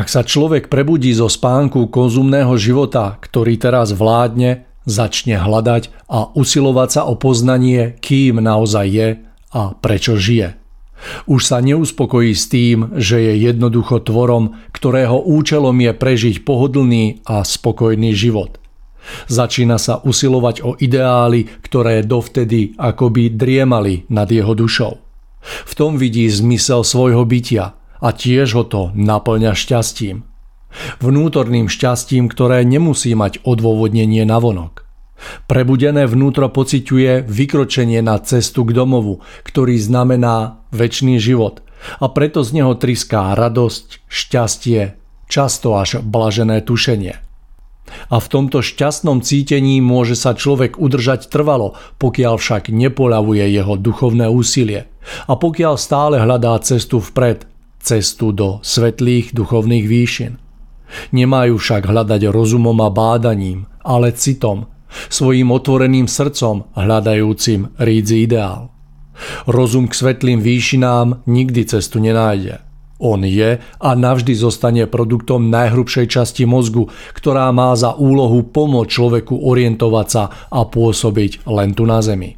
Ak sa človek prebudí zo spánku konzumného života, ktorý teraz vládne, začne hľadať a usilovať sa o poznanie, kým naozaj je a prečo žije. Už sa neuspokojí s tým, že je jednoducho tvorom, ktorého účelom je prežiť pohodlný a spokojný život. Začína sa usilovať o ideály, ktoré dovtedy akoby driemali nad jeho dušou. V tom vidí zmysel svojho bytia – a tiež ho to naplňa šťastím. Vnútorným šťastím, ktoré nemusí mať odôvodnenie na vonok. Prebudené vnútro pociťuje vykročenie na cestu k domovu, ktorý znamená väčší život a preto z neho triská radosť, šťastie často až blažené tušenie. A v tomto šťastnom cítení môže sa človek udržať trvalo, pokiaľ však nepoľavuje jeho duchovné úsilie a pokiaľ stále hľadá cestu vpred, cestu do svetlých duchovných výšin. Nemajú však hľadať rozumom a bádaním, ale citom, svojim otvoreným srdcom hľadajúcim rídzi ideál. Rozum k svetlým výšinám nikdy cestu nenájde – on je a navždy zostane produktom najhrubšej časti mozgu, ktorá má za úlohu pomôcť človeku orientovať sa a pôsobiť len tu na zemi.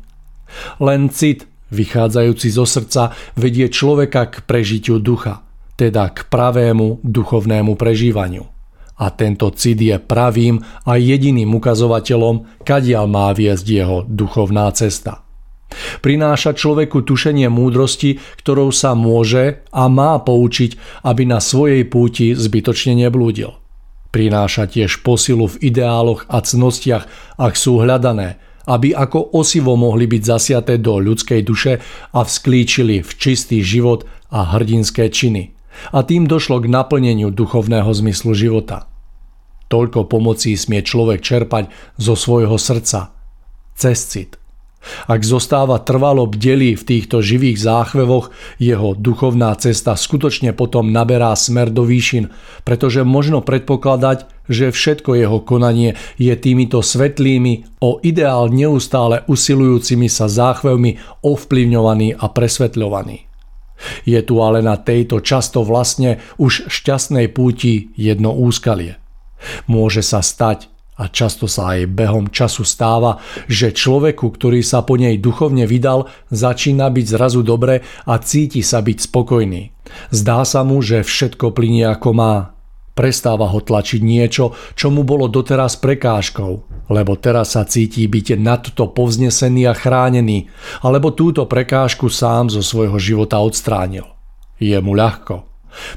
Len cit, vychádzajúci zo srdca, vedie človeka k prežitiu ducha, teda k pravému duchovnému prežívaniu. A tento cit je pravým a jediným ukazovateľom, kadiaľ má viesť jeho duchovná cesta. Prináša človeku tušenie múdrosti, ktorou sa môže a má poučiť, aby na svojej púti zbytočne neblúdil. Prináša tiež posilu v ideáloch a cnostiach, ak sú hľadané, aby ako osivo mohli byť zasiaté do ľudskej duše a vzklíčili v čistý život a hrdinské činy. A tým došlo k naplneniu duchovného zmyslu života. Toľko pomocí smie človek čerpať zo svojho srdca, cez cit. Ak zostáva trvalo bdelý v týchto živých záchvevoch, jeho duchovná cesta skutočne potom naberá smer do výšin, pretože možno predpokladať, že všetko jeho konanie je týmito svetlými, o ideál neustále usilujúcimi sa záchvevmi ovplyvňovaný a presvetľovaný. Je tu ale na tejto často vlastne už šťastnej púti jedno úskalie. Môže sa stať, a často sa aj behom času stáva, že človeku, ktorý sa po nej duchovne vydal, začína byť zrazu dobre a cíti sa byť spokojný. Zdá sa mu, že všetko plinie ako má. Prestáva ho tlačiť niečo, čo mu bolo doteraz prekážkou, lebo teraz sa cíti byť nadto povznesený a chránený, alebo túto prekážku sám zo svojho života odstránil. Je mu ľahko.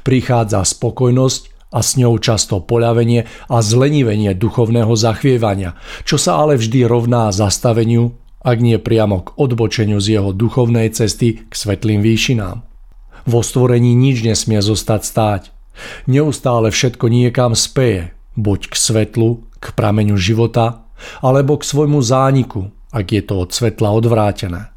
Prichádza spokojnosť a s ňou často poľavenie a zlenivenie duchovného zachvievania, čo sa ale vždy rovná zastaveniu, ak nie priamo k odbočeniu z jeho duchovnej cesty k svetlým výšinám. Vo stvorení nič nesmie zostať stáť. Neustále všetko niekam speje, buď k svetlu, k prameňu života, alebo k svojmu zániku, ak je to od svetla odvrátené.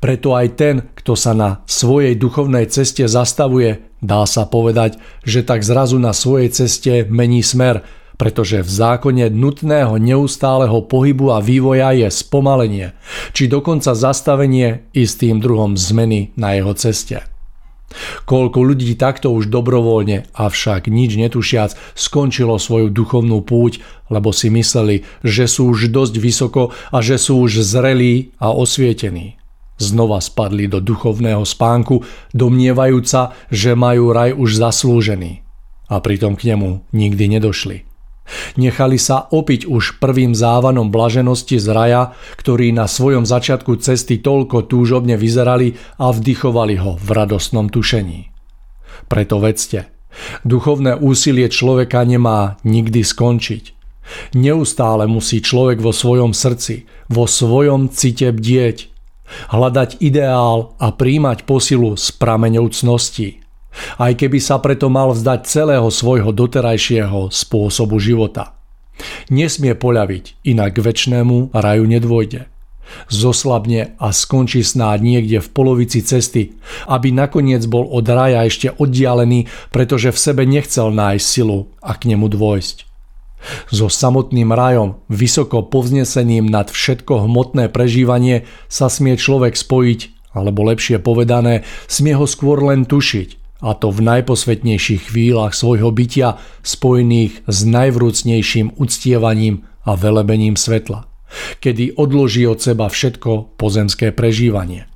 Preto aj ten, kto sa na svojej duchovnej ceste zastavuje, dá sa povedať, že tak zrazu na svojej ceste mení smer, pretože v zákone nutného neustáleho pohybu a vývoja je spomalenie, či dokonca zastavenie istým druhom zmeny na jeho ceste. Koľko ľudí takto už dobrovoľne, avšak nič netušiac, skončilo svoju duchovnú púť, lebo si mysleli, že sú už dosť vysoko a že sú už zrelí a osvietení. Znova spadli do duchovného spánku, domnievajúca, že majú raj už zaslúžený. A pritom k nemu nikdy nedošli. Nechali sa opiť už prvým závanom blaženosti z raja, ktorí na svojom začiatku cesty toľko túžobne vyzerali a vdychovali ho v radostnom tušení. Preto vedzte, duchovné úsilie človeka nemá nikdy skončiť. Neustále musí človek vo svojom srdci, vo svojom cite bdieť, hľadať ideál a príjmať posilu z prameňovcnosti. Aj keby sa preto mal vzdať celého svojho doterajšieho spôsobu života. Nesmie poľaviť, inak k väčšnému raju nedvojde. Zoslabne a skončí snáď niekde v polovici cesty, aby nakoniec bol od raja ešte oddialený, pretože v sebe nechcel nájsť silu a k nemu dôjsť. So samotným rajom, vysoko povzneseným nad všetko hmotné prežívanie sa smie človek spojiť, alebo lepšie povedané, smie ho skôr len tušiť, a to v najposvetnejších chvíľach svojho bytia spojených s najvrúcnejším uctievaním a velebením svetla, kedy odloží od seba všetko pozemské prežívanie.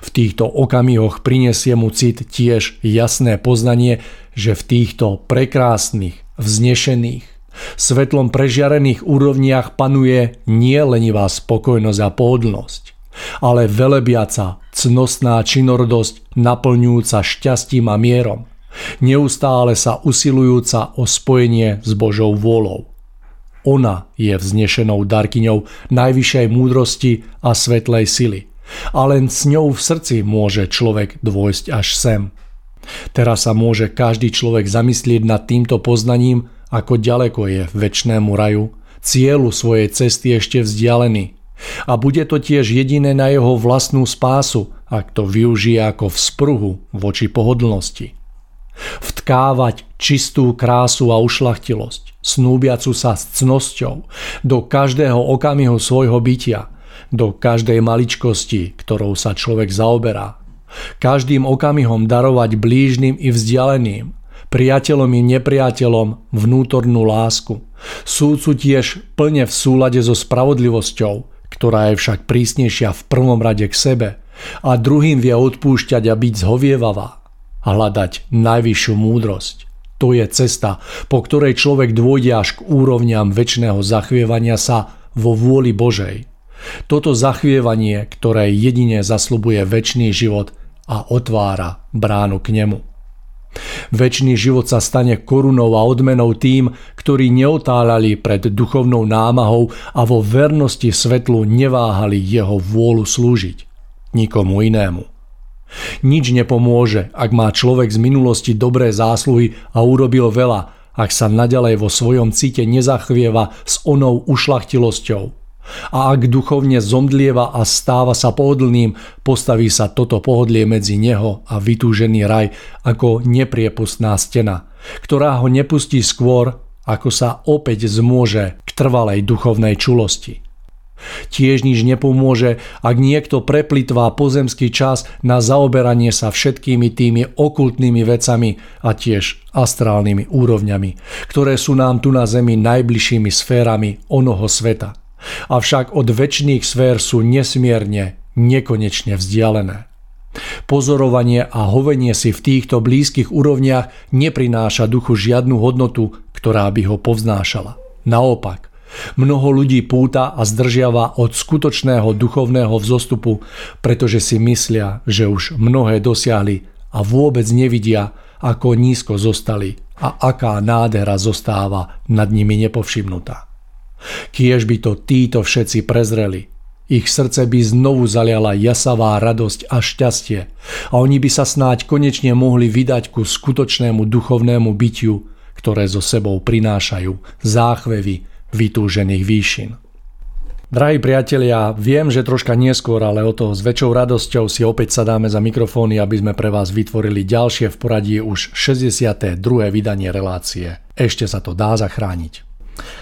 V týchto okamihoch prinesie mu cit tiež jasné poznanie, že v týchto prekrásnych, vznešených, Svetlom prežiarených úrovniach panuje nie lenivá spokojnosť a pohodlnosť, ale velebiaca, cnostná činorodosť naplňujúca šťastím a mierom, neustále sa usilujúca o spojenie s Božou vôľou. Ona je vznešenou darkyňou najvyššej múdrosti a svetlej sily. A len s ňou v srdci môže človek dôjsť až sem. Teraz sa môže každý človek zamyslieť nad týmto poznaním, ako ďaleko je väčšnému raju, cieľu svojej cesty ešte vzdialený. A bude to tiež jediné na jeho vlastnú spásu, ak to využije ako vzpruhu voči pohodlnosti. Vtkávať čistú krásu a ušlachtilosť, snúbiacu sa s cnosťou, do každého okamihu svojho bytia, do každej maličkosti, ktorou sa človek zaoberá, Každým okamihom darovať blížnym i vzdialeným, priateľom i nepriateľom vnútornú lásku. Súcu tiež plne v súlade so spravodlivosťou, ktorá je však prísnejšia v prvom rade k sebe a druhým vie odpúšťať a byť zhovievavá hľadať najvyššiu múdrosť. To je cesta, po ktorej človek dôjde až k úrovniam väčšného zachvievania sa vo vôli Božej. Toto zachvievanie, ktoré jedine zaslubuje väčší život, a otvára bránu k nemu. Večný život sa stane korunou a odmenou tým, ktorí neotáľali pred duchovnou námahou a vo vernosti svetlu neváhali jeho vôľu slúžiť. Nikomu inému. Nič nepomôže, ak má človek z minulosti dobré zásluhy a urobil veľa, ak sa naďalej vo svojom cite nezachvieva s onou ušlachtilosťou, a ak duchovne zomdlieva a stáva sa pohodlným, postaví sa toto pohodlie medzi neho a vytúžený raj ako nepriepustná stena, ktorá ho nepustí skôr, ako sa opäť zmôže k trvalej duchovnej čulosti. Tiež nič nepomôže, ak niekto preplitvá pozemský čas na zaoberanie sa všetkými tými okultnými vecami a tiež astrálnymi úrovňami, ktoré sú nám tu na Zemi najbližšími sférami onoho sveta. Avšak od väčšných sfér sú nesmierne, nekonečne vzdialené. Pozorovanie a hovenie si v týchto blízkych úrovniach neprináša duchu žiadnu hodnotu, ktorá by ho povznášala. Naopak, mnoho ľudí púta a zdržiava od skutočného duchovného vzostupu, pretože si myslia, že už mnohé dosiahli a vôbec nevidia, ako nízko zostali a aká nádhera zostáva nad nimi nepovšimnutá. Kiež by to títo všetci prezreli. Ich srdce by znovu zaliala jasavá radosť a šťastie a oni by sa snáď konečne mohli vydať ku skutočnému duchovnému bytiu, ktoré so sebou prinášajú záchvevy vytúžených výšin. Drahí priatelia, viem, že troška neskôr, ale o to s väčšou radosťou si opäť sadáme za mikrofóny, aby sme pre vás vytvorili ďalšie v poradí už 62. vydanie relácie. Ešte sa to dá zachrániť.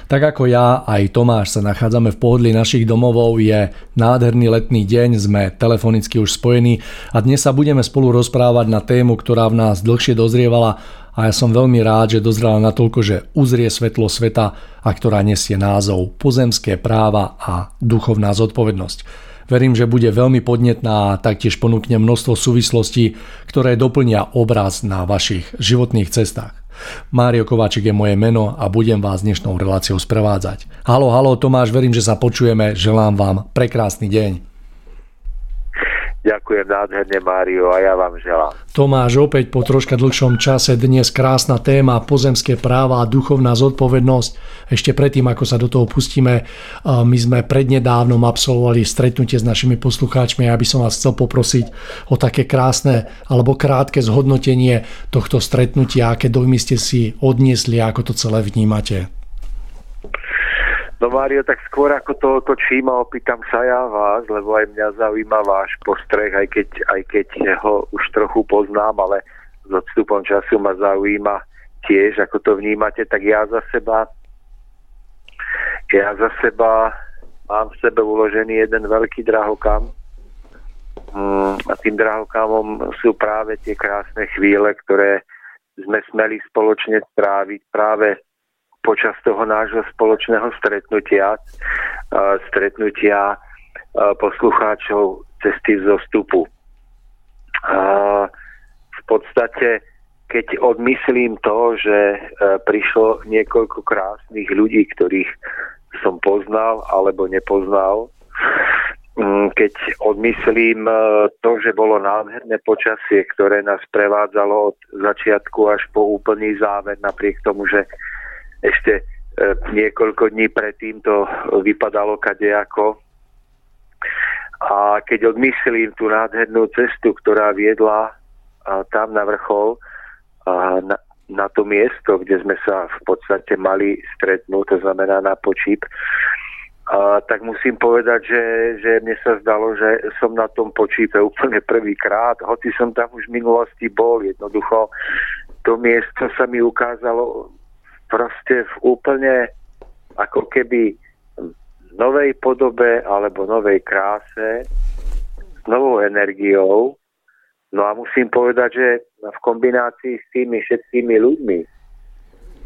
Tak ako ja, aj Tomáš sa nachádzame v pohodlí našich domovov, je nádherný letný deň, sme telefonicky už spojení a dnes sa budeme spolu rozprávať na tému, ktorá v nás dlhšie dozrievala a ja som veľmi rád, že dozrela natoľko, že uzrie svetlo sveta a ktorá nesie názov Pozemské práva a duchovná zodpovednosť. Verím, že bude veľmi podnetná a taktiež ponúkne množstvo súvislostí, ktoré doplnia obraz na vašich životných cestách. Mário Kováčik je moje meno a budem vás dnešnou reláciou sprevádzať. Halo, halo Tomáš, verím, že sa počujeme, želám vám prekrásny deň. Ďakujem nádherne, Mário, a ja vám želám. Tomáš, opäť po troška dlhšom čase dnes krásna téma pozemské práva a duchovná zodpovednosť. Ešte predtým, ako sa do toho pustíme, my sme prednedávnom absolvovali stretnutie s našimi poslucháčmi a ja by som vás chcel poprosiť o také krásne alebo krátke zhodnotenie tohto stretnutia, aké dojmy ste si odniesli a ako to celé vnímate. No Mário, tak skôr ako to otočím a opýtam sa ja vás, lebo aj mňa zaujíma váš postreh, aj keď, aj keď ho už trochu poznám, ale s odstupom času ma zaujíma tiež, ako to vnímate, tak ja za seba ja za seba mám v sebe uložený jeden veľký drahokam. Mm, a tým drahokamom sú práve tie krásne chvíle, ktoré sme smeli spoločne stráviť práve počas toho nášho spoločného stretnutia, stretnutia poslucháčov cesty zostupu. V podstate, keď odmyslím to, že e, prišlo niekoľko krásnych ľudí, ktorých som poznal alebo nepoznal, keď odmyslím e, to, že bolo nádherné počasie, ktoré nás prevádzalo od začiatku až po úplný záver, napriek tomu, že ešte e, niekoľko dní predtým to vypadalo kadejako. A keď odmyslím tú nádhernú cestu, ktorá viedla tam na vrchol, na, na to miesto, kde sme sa v podstate mali stretnúť, to znamená na počíp, tak musím povedať, že, že mne sa zdalo, že som na tom počípe úplne prvýkrát, hoci som tam už v minulosti bol, jednoducho to miesto sa mi ukázalo proste v úplne ako keby novej podobe alebo novej kráse, s novou energiou. No a musím povedať, že v kombinácii s tými všetkými ľuďmi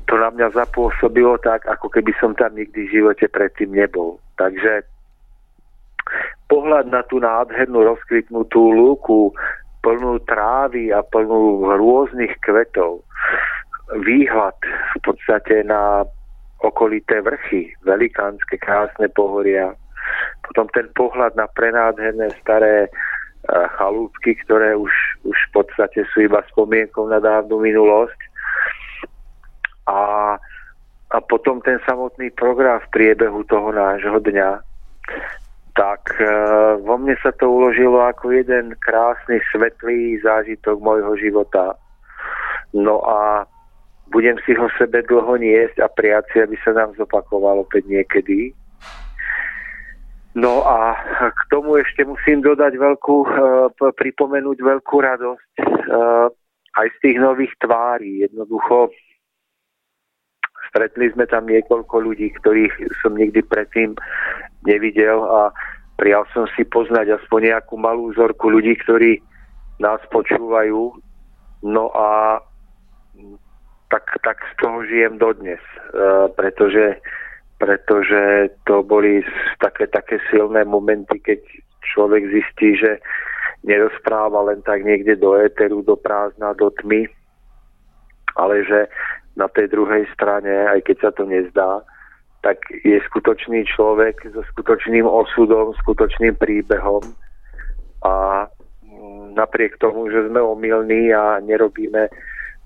to na mňa zapôsobilo tak, ako keby som tam nikdy v živote predtým nebol. Takže pohľad na tú nádhernú rozkvitnutú lúku, plnú trávy a plnú rôznych kvetov, výhľad v podstate na okolité vrchy, velikánske, krásne pohoria. Potom ten pohľad na prenádherné staré e, chalúbky, ktoré už, už v podstate sú iba spomienkou na dávnu minulosť. A, a potom ten samotný program v priebehu toho nášho dňa, tak e, vo mne sa to uložilo ako jeden krásny, svetlý zážitok môjho života. No a budem si ho sebe dlho niesť a prijať si, aby sa nám zopakovalo opäť niekedy. No a k tomu ešte musím dodať veľkú, e, pripomenúť veľkú radosť e, aj z tých nových tvári. Jednoducho stretli sme tam niekoľko ľudí, ktorých som nikdy predtým nevidel a prijal som si poznať aspoň nejakú malú vzorku ľudí, ktorí nás počúvajú. No a tak, tak z toho žijem dodnes, uh, pretože, pretože to boli také, také silné momenty, keď človek zistí, že nerozpráva len tak niekde do éteru, do prázdna, do tmy, ale že na tej druhej strane, aj keď sa to nezdá, tak je skutočný človek so skutočným osudom, skutočným príbehom a mm, napriek tomu, že sme omylní a nerobíme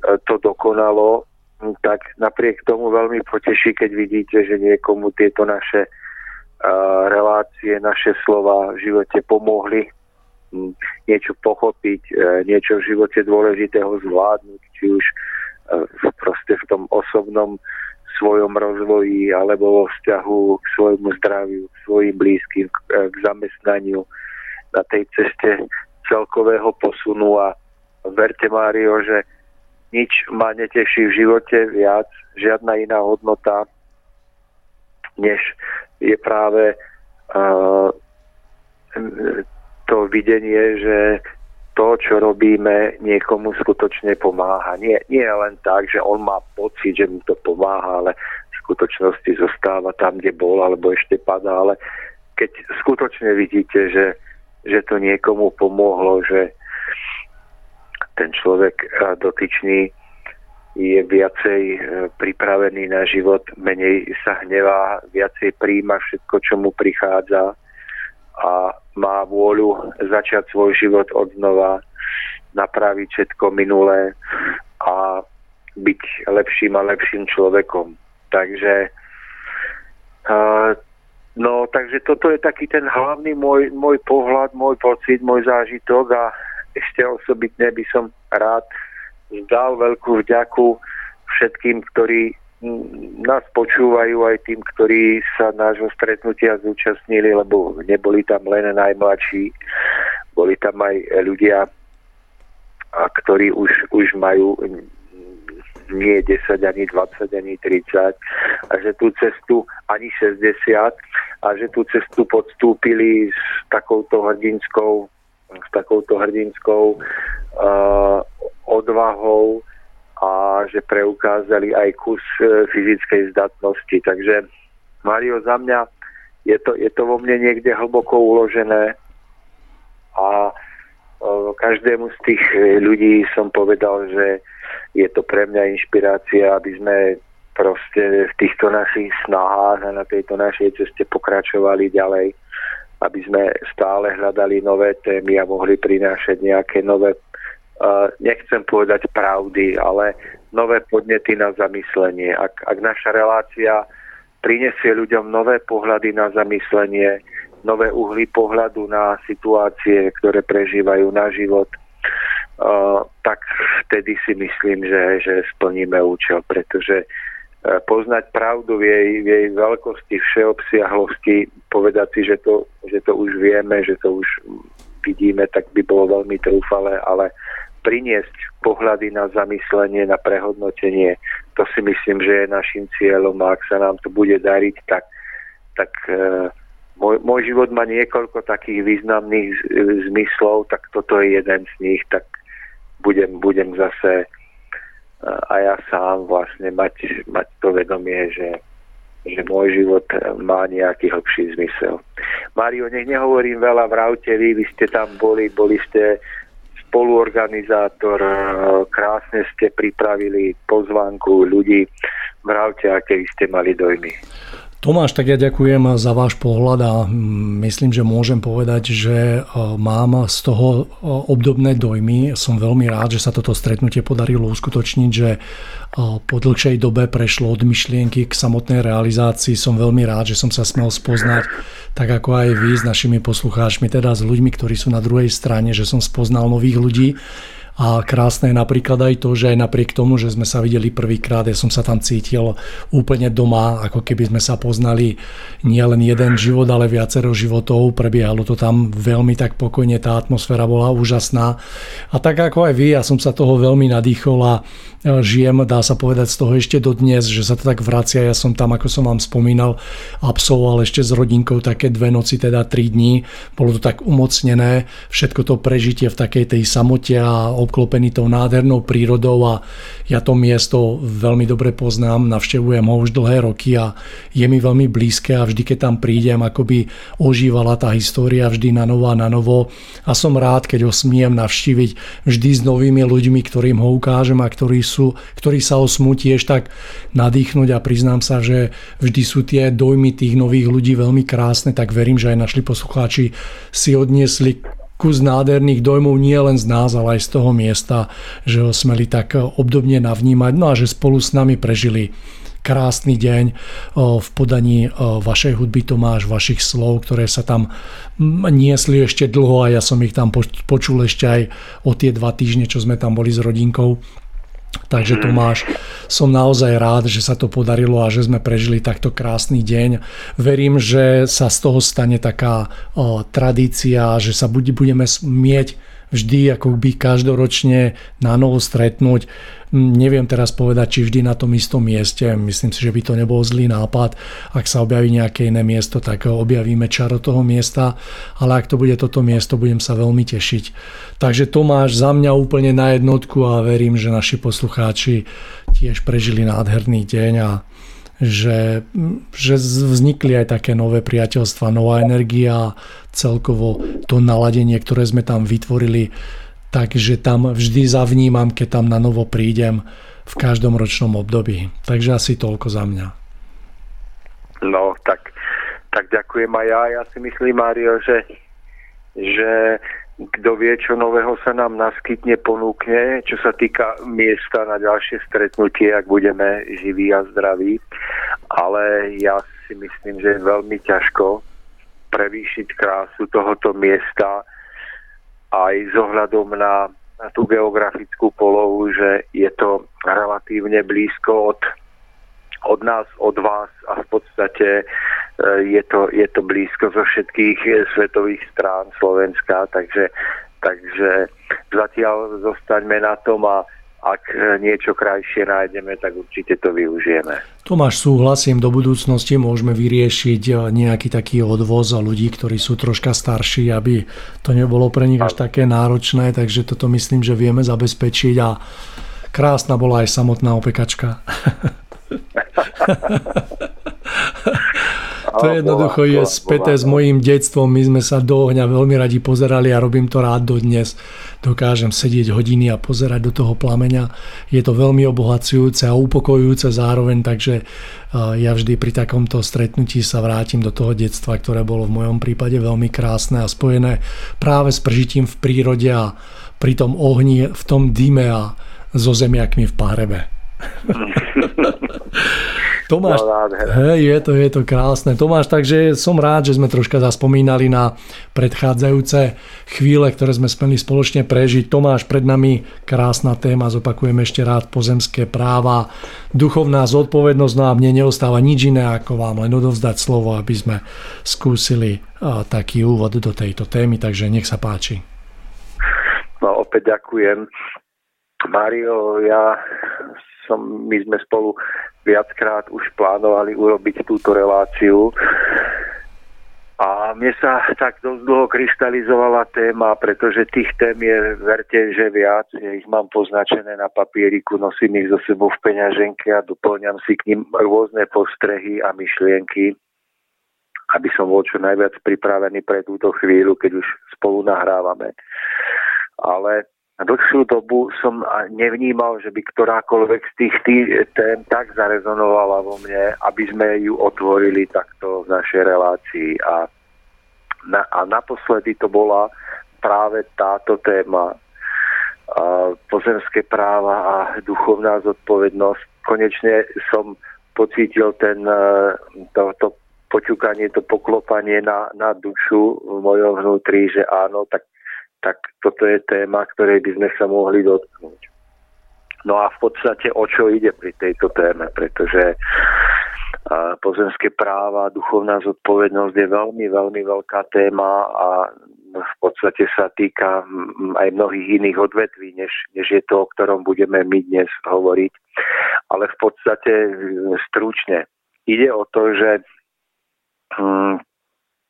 to dokonalo, tak napriek tomu veľmi poteší, keď vidíte, že niekomu tieto naše relácie, naše slova v živote pomohli niečo pochopiť, e, niečo v živote dôležitého zvládnuť, či už e, proste v tom osobnom svojom rozvoji alebo vo vzťahu k svojmu zdraviu, k svojim blízkym, e, k zamestnaniu na tej ceste celkového posunu. A verte Mário, že nič ma neteší v živote viac, žiadna iná hodnota, než je práve uh, to videnie, že to, čo robíme, niekomu skutočne pomáha. Nie, nie len tak, že on má pocit, že mu to pomáha, ale v skutočnosti zostáva tam, kde bol, alebo ešte padá, ale keď skutočne vidíte, že, že to niekomu pomohlo, že ten človek eh, dotyčný je viacej eh, pripravený na život, menej sa hnevá, viacej príjma všetko, čo mu prichádza a má vôľu začať svoj život od znova, napraviť všetko minulé a byť lepším a lepším človekom. Takže uh, no, takže toto je taký ten hlavný môj, môj pohľad, môj pocit, môj zážitok a ešte osobitne by som rád zdal veľkú vďaku všetkým, ktorí nás počúvajú aj tým, ktorí sa nášho stretnutia zúčastnili, lebo neboli tam len najmladší, boli tam aj ľudia, ktorí už, už majú nie 10, ani 20, ani 30 a že tú cestu ani 60 a že tú cestu podstúpili s takouto hrdinskou s takouto hrdinskou uh, odvahou a že preukázali aj kus uh, fyzickej zdatnosti. Takže Mario, za mňa je to, je to vo mne niekde hlboko uložené a uh, každému z tých ľudí som povedal, že je to pre mňa inšpirácia, aby sme proste v týchto našich snahách a na tejto našej ceste pokračovali ďalej aby sme stále hľadali nové témy a mohli prinášať nejaké nové, nechcem povedať pravdy, ale nové podnety na zamyslenie. Ak, ak naša relácia prinesie ľuďom nové pohľady na zamyslenie, nové uhly pohľadu na situácie, ktoré prežívajú na život, tak vtedy si myslím, že, že splníme účel, pretože poznať pravdu v jej, v jej veľkosti, všeobsiahlosti, povedať si, že to, že to už vieme, že to už vidíme, tak by bolo veľmi trúfale, ale priniesť pohľady na zamyslenie, na prehodnotenie, to si myslím, že je našim cieľom a ak sa nám to bude dariť, tak, tak e, môj, môj život má niekoľko takých významných zmyslov, tak toto je jeden z nich, tak budem, budem zase a ja sám vlastne mať, mať to vedomie, že, že môj život má nejaký hlbší zmysel. Mário, nech nehovorím veľa, vravte vy, vy ste tam boli, boli ste spoluorganizátor, krásne ste pripravili pozvánku ľudí, vravte, aké vy ste mali dojmy. Tomáš, tak ja ďakujem za váš pohľad a myslím, že môžem povedať, že e, mám z toho e, obdobné dojmy. Som veľmi rád, že sa toto stretnutie podarilo uskutočniť, že e, po dlhšej dobe prešlo od myšlienky k samotnej realizácii. Som veľmi rád, že som sa smel spoznať, tak ako aj vy s našimi poslucháčmi, teda s ľuďmi, ktorí sú na druhej strane, že som spoznal nových ľudí a krásne je napríklad aj to, že aj napriek tomu, že sme sa videli prvýkrát, ja som sa tam cítil úplne doma, ako keby sme sa poznali nie len jeden život, ale viacero životov. Prebiehalo to tam veľmi tak pokojne, tá atmosféra bola úžasná. A tak ako aj vy, ja som sa toho veľmi nadýchol a e, žijem, dá sa povedať z toho ešte dodnes, že sa to tak vracia. Ja som tam, ako som vám spomínal, absolvoval ešte s rodinkou také dve noci, teda tri dní. Bolo to tak umocnené, všetko to prežitie v takej tej samote a obklopený tou nádhernou prírodou a ja to miesto veľmi dobre poznám, navštevujem ho už dlhé roky a je mi veľmi blízke a vždy, keď tam prídem, akoby ožívala tá história vždy na novo a na novo. A som rád, keď ho smiem navštíviť vždy s novými ľuďmi, ktorým ho ukážem a ktorí, sú, ktorí sa ho smú tiež tak nadýchnuť. A priznám sa, že vždy sú tie dojmy tých nových ľudí veľmi krásne, tak verím, že aj našli poslucháči si odniesli kus nádherných dojmov nie len z nás, ale aj z toho miesta, že ho smeli tak obdobne navnímať, no a že spolu s nami prežili krásny deň v podaní vašej hudby Tomáš, vašich slov, ktoré sa tam niesli ešte dlho a ja som ich tam počul ešte aj o tie dva týždne, čo sme tam boli s rodinkou. Takže Tomáš, som naozaj rád, že sa to podarilo a že sme prežili takto krásny deň. Verím, že sa z toho stane taká o, tradícia, že sa budeme mieť vždy ako by každoročne na novo stretnúť. Neviem teraz povedať, či vždy na tom istom mieste. Myslím si, že by to nebol zlý nápad. Ak sa objaví nejaké iné miesto, tak objavíme čaro toho miesta. Ale ak to bude toto miesto, budem sa veľmi tešiť. Takže to máš za mňa úplne na jednotku a verím, že naši poslucháči tiež prežili nádherný deň a že, že vznikli aj také nové priateľstva, nová energia, celkovo to naladenie, ktoré sme tam vytvorili, takže tam vždy zavnímam, keď tam na novo prídem v každom ročnom období. Takže asi toľko za mňa. No, tak, tak ďakujem aj ja. Ja si myslím, Mário, že, že kto vie, čo nového sa nám naskytne, ponúkne, čo sa týka miesta na ďalšie stretnutie, ak budeme živí a zdraví. Ale ja si myslím, že je veľmi ťažko prevýšiť krásu tohoto miesta aj s ohľadom na, na tú geografickú polohu, že je to relatívne blízko od, od nás, od vás a v podstate je to, je to blízko zo všetkých e, svetových strán Slovenska, takže, takže zatiaľ zostaňme na tom a ak e, niečo krajšie nájdeme, tak určite to využijeme. Tomáš, súhlasím, do budúcnosti môžeme vyriešiť nejaký taký odvoz a ľudí, ktorí sú troška starší, aby to nebolo pre nich až také náročné, takže toto myslím, že vieme zabezpečiť a krásna bola aj samotná opekačka. To jednoducho je späté s mojím detstvom. My sme sa do ohňa veľmi radi pozerali a robím to rád dodnes. Dokážem sedieť hodiny a pozerať do toho plameňa. Je to veľmi obohacujúce a upokojujúce zároveň, takže ja vždy pri takomto stretnutí sa vrátim do toho detstva, ktoré bolo v mojom prípade veľmi krásne a spojené práve s prežitím v prírode a pri tom ohni, v tom dime a so zemiakmi v párebe. Tomáš, no, hej, je to, je to krásne. Tomáš, takže som rád, že sme troška zaspomínali na predchádzajúce chvíle, ktoré sme speli spoločne prežiť. Tomáš, pred nami krásna téma, zopakujem ešte rád, pozemské práva, duchovná zodpovednosť, no a mne neostáva nič iné, ako vám len odovzdať slovo, aby sme skúsili taký úvod do tejto témy, takže nech sa páči. No opäť ďakujem. Mario, ja som, my sme spolu viackrát už plánovali urobiť túto reláciu a mne sa tak dosť dlho kryštalizovala téma, pretože tých tém je, verte, že viac. Ja ich mám poznačené na papieriku, nosím ich zo sebou v peňaženke a doplňam si k ním rôzne postrehy a myšlienky, aby som bol čo najviac pripravený pre túto chvíľu, keď už spolu nahrávame. Ale na dlhšiu dobu som nevnímal, že by ktorákoľvek z tých, tém tak zarezonovala vo mne, aby sme ju otvorili takto v našej relácii. A, na, a naposledy to bola práve táto téma a pozemské práva a duchovná zodpovednosť. Konečne som pocítil ten, e, to, to poťukanie, to poklopanie na, na dušu v mojom vnútri, že áno, tak tak toto je téma, ktorej by sme sa mohli dotknúť. No a v podstate o čo ide pri tejto téme, pretože pozemské práva, duchovná zodpovednosť je veľmi, veľmi veľká téma a v podstate sa týka aj mnohých iných odvetví, než, než je to, o ktorom budeme my dnes hovoriť. Ale v podstate stručne. Ide o to, že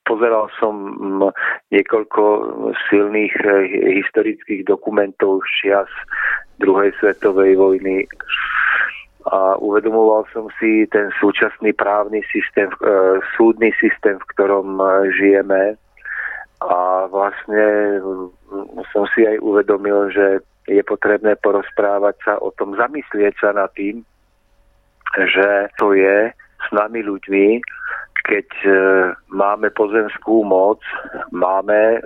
pozeral som mm, niekoľko silných eh, historických dokumentov z čias druhej svetovej vojny. A uvedomoval som si ten súčasný právny systém, eh, súdny systém, v ktorom eh, žijeme. A vlastne mm, som si aj uvedomil, že je potrebné porozprávať sa o tom, zamyslieť sa nad tým, že to je s nami ľuďmi, keď e, máme pozemskú moc, máme e,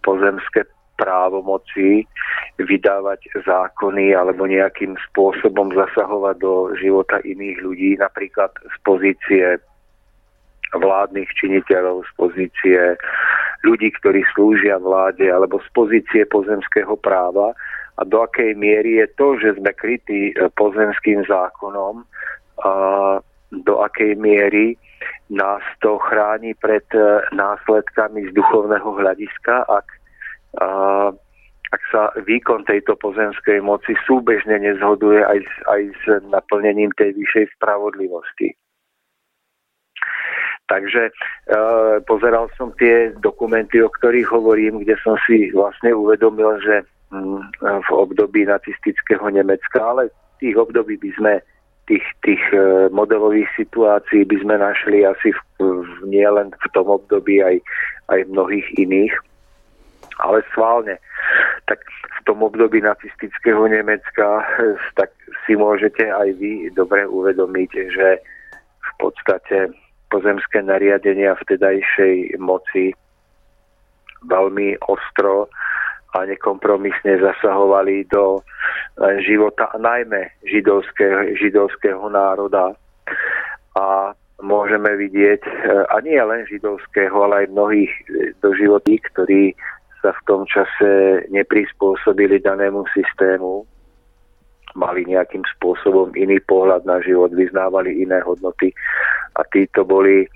pozemské právomoci vydávať zákony alebo nejakým spôsobom zasahovať do života iných ľudí, napríklad z pozície vládnych činiteľov, z pozície ľudí, ktorí slúžia vláde alebo z pozície pozemského práva. A do akej miery je to, že sme krytí e, pozemským zákonom, a do akej miery nás to chráni pred e, následkami z duchovného hľadiska, ak, ak sa výkon tejto pozemskej moci súbežne nezhoduje aj, aj s naplnením tej vyššej spravodlivosti. Takže e, pozeral som tie dokumenty, o ktorých hovorím, kde som si vlastne uvedomil, že mm, v období nacistického Nemecka, ale tých období by sme tých, tých e, modelových situácií by sme našli asi v, v, nie len v tom období, aj, aj mnohých iných. Ale sválne, tak v tom období nacistického Nemecka e, tak si môžete aj vy dobre uvedomiť, že v podstate pozemské nariadenia vtedajšej moci veľmi ostro a nekompromisne zasahovali do eh, života najmä židovského, židovského národa. A môžeme vidieť, eh, a nie len židovského, ale aj mnohých eh, do životí, ktorí sa v tom čase neprispôsobili danému systému, mali nejakým spôsobom iný pohľad na život, vyznávali iné hodnoty. A títo boli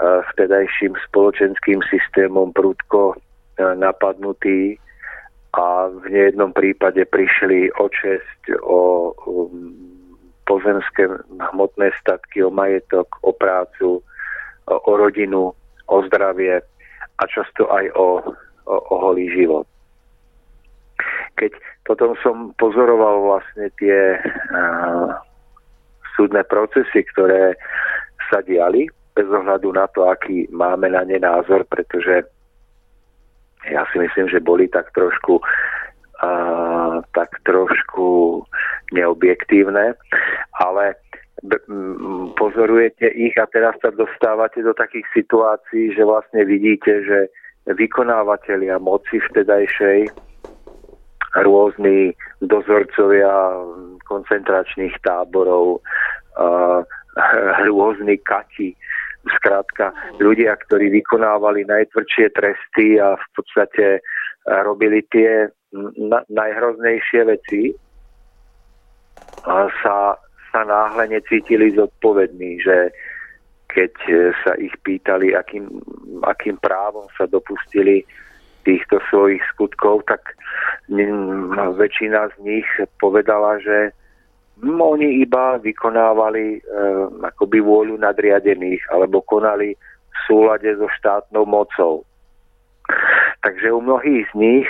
vtedajším spoločenským systémom prudko napadnutí a v nejednom prípade prišli o česť, o um, pozemské hmotné statky, o majetok, o prácu, o, o rodinu, o zdravie a často aj o, o, o holý život. Keď potom som pozoroval vlastne tie uh, súdne procesy, ktoré sa diali, bez ohľadu na to, aký máme na ne názor, pretože ja si myslím, že boli tak trošku a, tak trošku neobjektívne, ale pozorujete ich a teraz sa dostávate do takých situácií, že vlastne vidíte, že vykonávateľia moci vtedajšej, rôzni dozorcovia koncentračných táborov, rôzni kati, Skrátka, ľudia, ktorí vykonávali najtvrdšie tresty a v podstate e, robili tie najhroznejšie veci, a sa, sa náhle necítili zodpovední, že keď e, sa ich pýtali, akým, akým právom sa dopustili týchto svojich skutkov, tak väčšina z nich povedala, že oni iba vykonávali e, akoby vôľu nadriadených alebo konali v súlade so štátnou mocou. Takže u mnohých z nich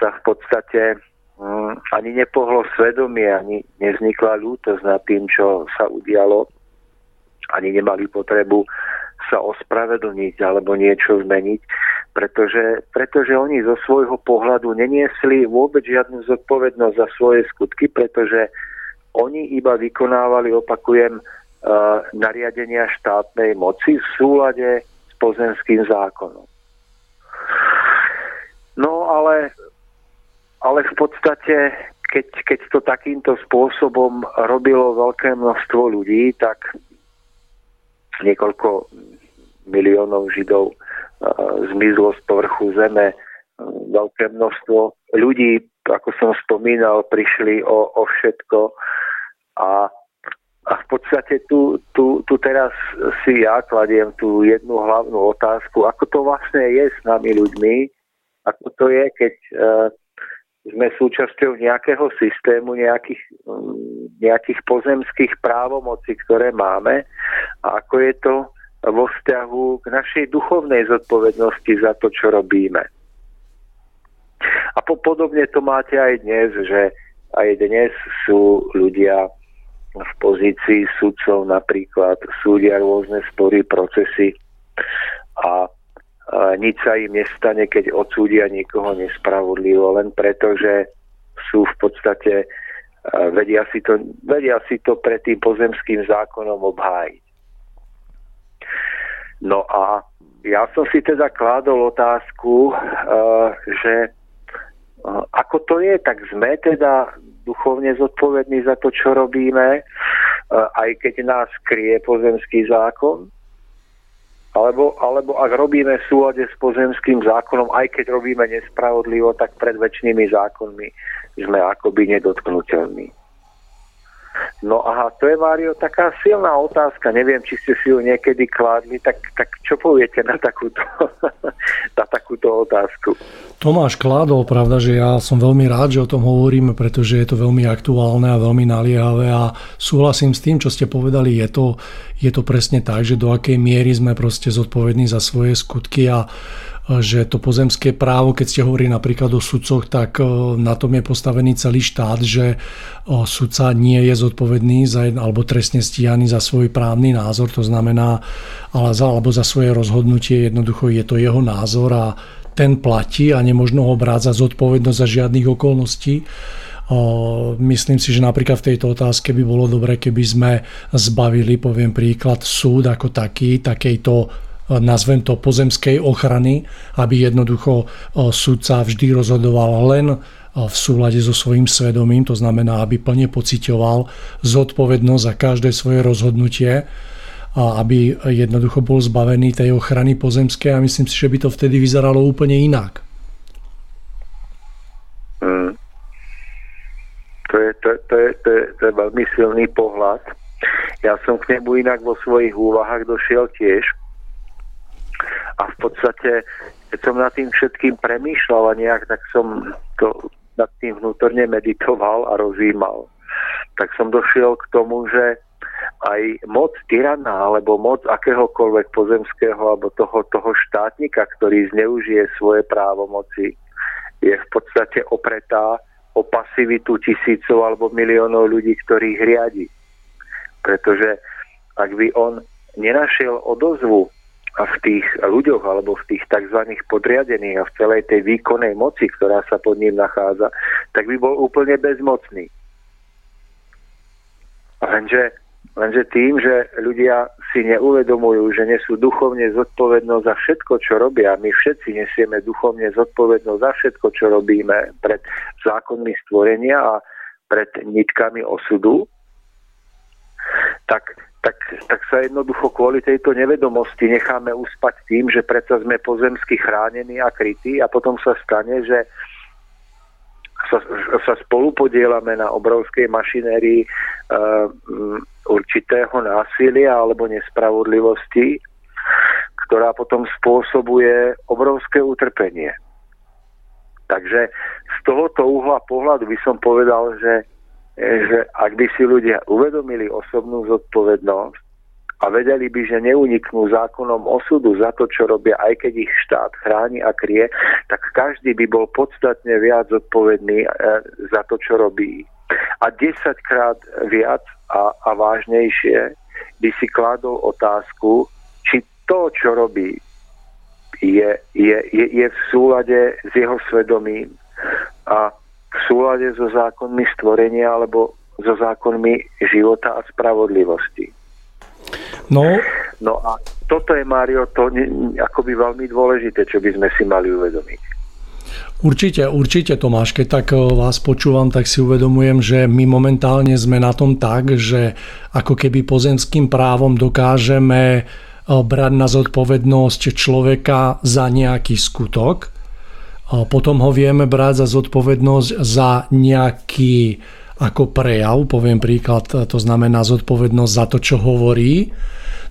sa v podstate mm, ani nepohlo svedomie, ani nevznikla ľútosť nad tým, čo sa udialo. Ani nemali potrebu sa ospravedlniť alebo niečo zmeniť, pretože, pretože oni zo svojho pohľadu neniesli vôbec žiadnu zodpovednosť za svoje skutky, pretože oni iba vykonávali, opakujem, e, nariadenia štátnej moci v súlade s pozemským zákonom. No ale, ale v podstate, keď, keď to takýmto spôsobom robilo veľké množstvo ľudí, tak niekoľko miliónov Židov uh, zmizlo z povrchu zeme, veľké množstvo ľudí, ako som spomínal, prišli o, o všetko. A, a v podstate tu, tu, tu teraz si ja kladiem tú jednu hlavnú otázku, ako to vlastne je s nami ľuďmi, ako to je, keď uh, sme súčasťou nejakého systému, nejakých, nejakých pozemských právomocí, ktoré máme? A ako je to vo vzťahu k našej duchovnej zodpovednosti za to, čo robíme. A po, podobne to máte aj dnes, že aj dnes sú ľudia v pozícii sudcov napríklad súdia rôzne spory, procesy a, a nič sa im nestane, keď odsúdia niekoho nespravodlivo, len preto, že sú v podstate vedia si to, vedia si to pred tým pozemským zákonom obhájiť. No a ja som si teda kládol otázku, že ako to je, tak sme teda duchovne zodpovední za to, čo robíme, e, aj keď nás krie pozemský zákon, alebo, alebo ak robíme v súlade s pozemským zákonom, aj keď robíme nespravodlivo, tak pred väčšnými zákonmi sme akoby nedotknutelní. No aha, to je, Mário, taká silná otázka. Neviem, či ste si ju niekedy kládli, tak, tak čo poviete na takúto, na takúto otázku? Tomáš kládol, pravda, že ja som veľmi rád, že o tom hovoríme, pretože je to veľmi aktuálne a veľmi naliehavé a súhlasím s tým, čo ste povedali, je to, je to presne tak, že do akej miery sme proste zodpovední za svoje skutky a že to pozemské právo, keď ste hovorili napríklad o sudcoch, tak e, na tom je postavený celý štát, že e, sudca nie je zodpovedný za, alebo trestne stíhaný za svoj právny názor, to znamená, ale za, alebo za svoje rozhodnutie, jednoducho je to jeho názor a ten platí a nemožno ho brať za zodpovednosť za žiadnych okolností. Myslím si, že napríklad v tejto otázke by bolo dobre, keby sme zbavili, poviem príklad, súd ako taký, takejto nazvem to pozemskej ochrany, aby jednoducho sudca vždy rozhodoval len v súlade so svojím svedomím, to znamená, aby plne pocitoval zodpovednosť za každé svoje rozhodnutie a aby jednoducho bol zbavený tej ochrany pozemskej a myslím si, že by to vtedy vyzeralo úplne inak. Hmm. To, je, to, to, je, to, je, to je veľmi silný pohľad. Ja som k nemu inak vo svojich úvahách došiel tiež, a v podstate, keď som nad tým všetkým premýšľal a nejak, tak som to nad tým vnútorne meditoval a rozímal. Tak som došiel k tomu, že aj moc tyrana alebo moc akéhokoľvek pozemského alebo toho, toho štátnika, ktorý zneužije svoje právomoci, je v podstate opretá o pasivitu tisícov alebo miliónov ľudí, ktorých riadi. Pretože ak by on nenašiel odozvu a v tých ľuďoch alebo v tých tzv. podriadených a v celej tej výkonnej moci, ktorá sa pod ním nachádza, tak by bol úplne bezmocný. Lenže, lenže tým, že ľudia si neuvedomujú, že nesú duchovne zodpovednosť za všetko, čo robia, my všetci nesieme duchovne zodpovednosť za všetko, čo robíme pred zákonmi stvorenia a pred nitkami osudu, tak tak, tak sa jednoducho kvôli tejto nevedomosti necháme uspať tým, že predsa sme pozemsky chránení a krytí a potom sa stane, že sa, sa spolu na obrovskej mašinérii uh, určitého násilia alebo nespravodlivosti, ktorá potom spôsobuje obrovské utrpenie. Takže z tohoto uhla pohľadu by som povedal, že že ak by si ľudia uvedomili osobnú zodpovednosť a vedeli by, že neuniknú zákonom osudu za to, čo robia, aj keď ich štát chráni a krie, tak každý by bol podstatne viac zodpovedný e, za to, čo robí. A desaťkrát viac a, a vážnejšie by si kladol otázku, či to, čo robí, je, je, je, je v súlade s jeho svedomím a v súlade so zákonmi stvorenia alebo so zákonmi života a spravodlivosti. No, no a toto je, Mário, to akoby veľmi dôležité, čo by sme si mali uvedomiť. Určite, určite Tomáš, keď tak eh, vás počúvam, tak si uvedomujem, že my momentálne sme na tom tak, že ako keby pozemským právom dokážeme eh, brať na zodpovednosť človeka za nejaký skutok, potom ho vieme brať za zodpovednosť za nejaký ako prejav, poviem príklad, to znamená zodpovednosť za to, čo hovorí.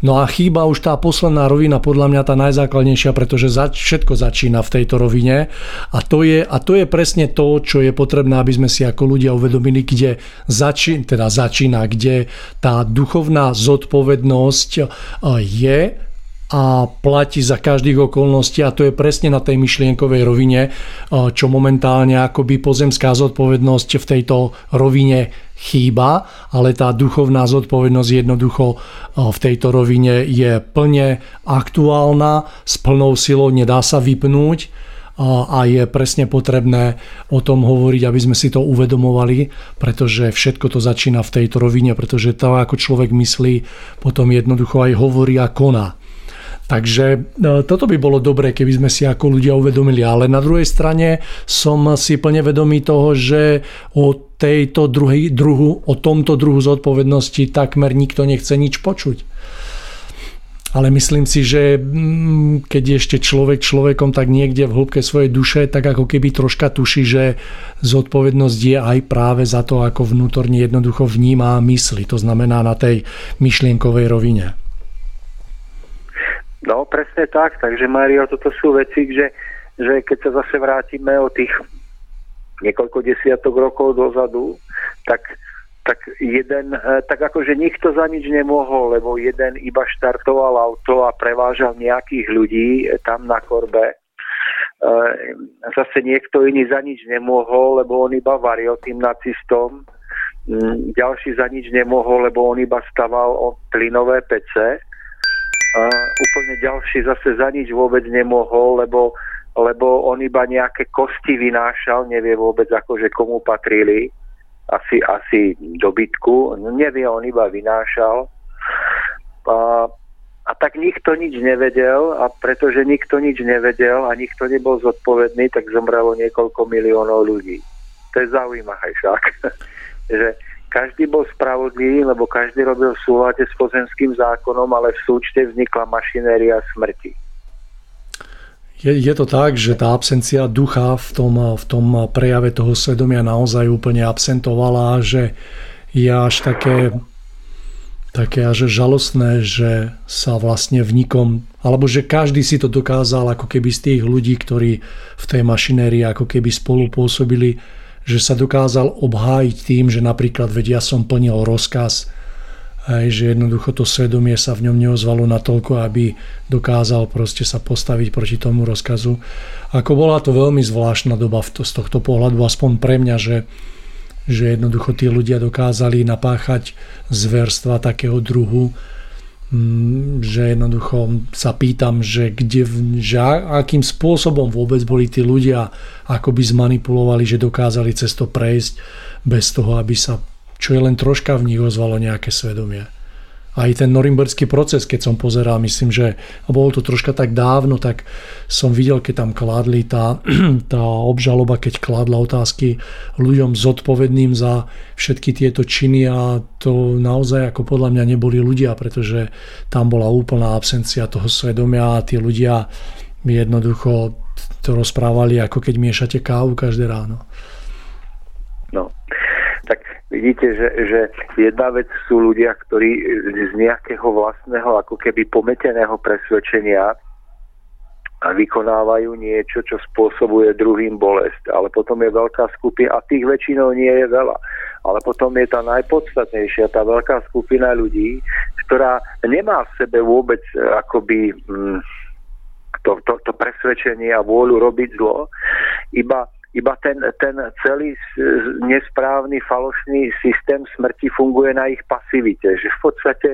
No a chýba už tá posledná rovina, podľa mňa tá najzákladnejšia, pretože všetko začína v tejto rovine a to je, a to je presne to, čo je potrebné, aby sme si ako ľudia uvedomili, kde začína, teda začína, kde tá duchovná zodpovednosť je a platí za každých okolností a to je presne na tej myšlienkovej rovine, čo momentálne akoby pozemská zodpovednosť v tejto rovine chýba, ale tá duchovná zodpovednosť jednoducho v tejto rovine je plne aktuálna, s plnou silou nedá sa vypnúť a je presne potrebné o tom hovoriť, aby sme si to uvedomovali, pretože všetko to začína v tejto rovine, pretože to, ako človek myslí, potom jednoducho aj hovorí a koná. Takže e, toto by bolo dobré, keby sme si ako ľudia uvedomili. Ale na druhej strane som si plne vedomý toho, že o tejto druhej, druhu, o tomto druhu zodpovednosti takmer nikto nechce nič počuť. Ale myslím si, že mm, keď je ešte človek človekom, tak niekde v hĺbke svojej duše, tak ako keby troška tuší, že zodpovednosť je aj práve za to, ako vnútorne jednoducho vníma a myslí. To znamená na tej myšlienkovej rovine. No, presne tak. Takže, Mario, toto sú veci, že, že keď sa zase vrátime o tých niekoľko desiatok rokov dozadu, tak, tak jeden, eh, tak akože nikto za nič nemohol, lebo jeden iba štartoval auto a prevážal nejakých ľudí eh, tam na korbe. Eh, zase niekto iný za nič nemohol, lebo on iba varil tým nacistom. Mm, ďalší za nič nemohol, lebo on iba staval o plynové pece úplne ďalší zase za nič vôbec nemohol, lebo, lebo on iba nejaké kosti vynášal, nevie vôbec akože komu patrili, asi, asi dobytku, nevie, on iba vynášal. A, a tak nikto nič nevedel a pretože nikto nič nevedel a nikto nebol zodpovedný, tak zomrelo niekoľko miliónov ľudí. To je zaujímavé však, že každý bol spravodlivý, lebo každý robil v súlade s pozemským zákonom, ale v súčte vznikla mašinéria smrti. Je, je to tak, že tá absencia ducha v tom, v tom prejave toho svedomia naozaj úplne absentovala, že je až také, také až žalostné, že sa vlastne v nikom, alebo že každý si to dokázal ako keby z tých ľudí, ktorí v tej mašinérii ako keby spolu pôsobili, že sa dokázal obhájiť tým, že napríklad vedia ja som plnil rozkaz, aj, že jednoducho to svedomie sa v ňom neozvalo natoľko, aby dokázal proste sa postaviť proti tomu rozkazu. Ako bola to veľmi zvláštna doba z tohto pohľadu, aspoň pre mňa, že, že jednoducho tí ľudia dokázali napáchať zverstva takého druhu, že jednoducho sa pýtam, že, kde, že akým spôsobom vôbec boli tí ľudia ako by zmanipulovali, že dokázali cez to prejsť bez toho, aby sa čo je len troška v nich ozvalo nejaké svedomie. Aj ten norimberský proces, keď som pozeral, myslím, že a bolo to troška tak dávno, tak som videl, keď tam kladli tá, tá obžaloba, keď kladla otázky ľuďom zodpovedným za všetky tieto činy a to naozaj ako podľa mňa neboli ľudia, pretože tam bola úplná absencia toho svedomia a tí ľudia jednoducho to rozprávali ako keď miešate kávu každé ráno. Vidíte, že, že jedna vec sú ľudia, ktorí z nejakého vlastného ako keby pometeného presvedčenia vykonávajú niečo, čo spôsobuje druhým bolest. Ale potom je veľká skupina, a tých väčšinou nie je veľa, ale potom je tá najpodstatnejšia, tá veľká skupina ľudí, ktorá nemá v sebe vôbec e, akoby mm, to, to, to presvedčenie a vôľu robiť zlo, iba iba ten, ten celý nesprávny, falošný systém smrti funguje na ich pasivite, že v podstate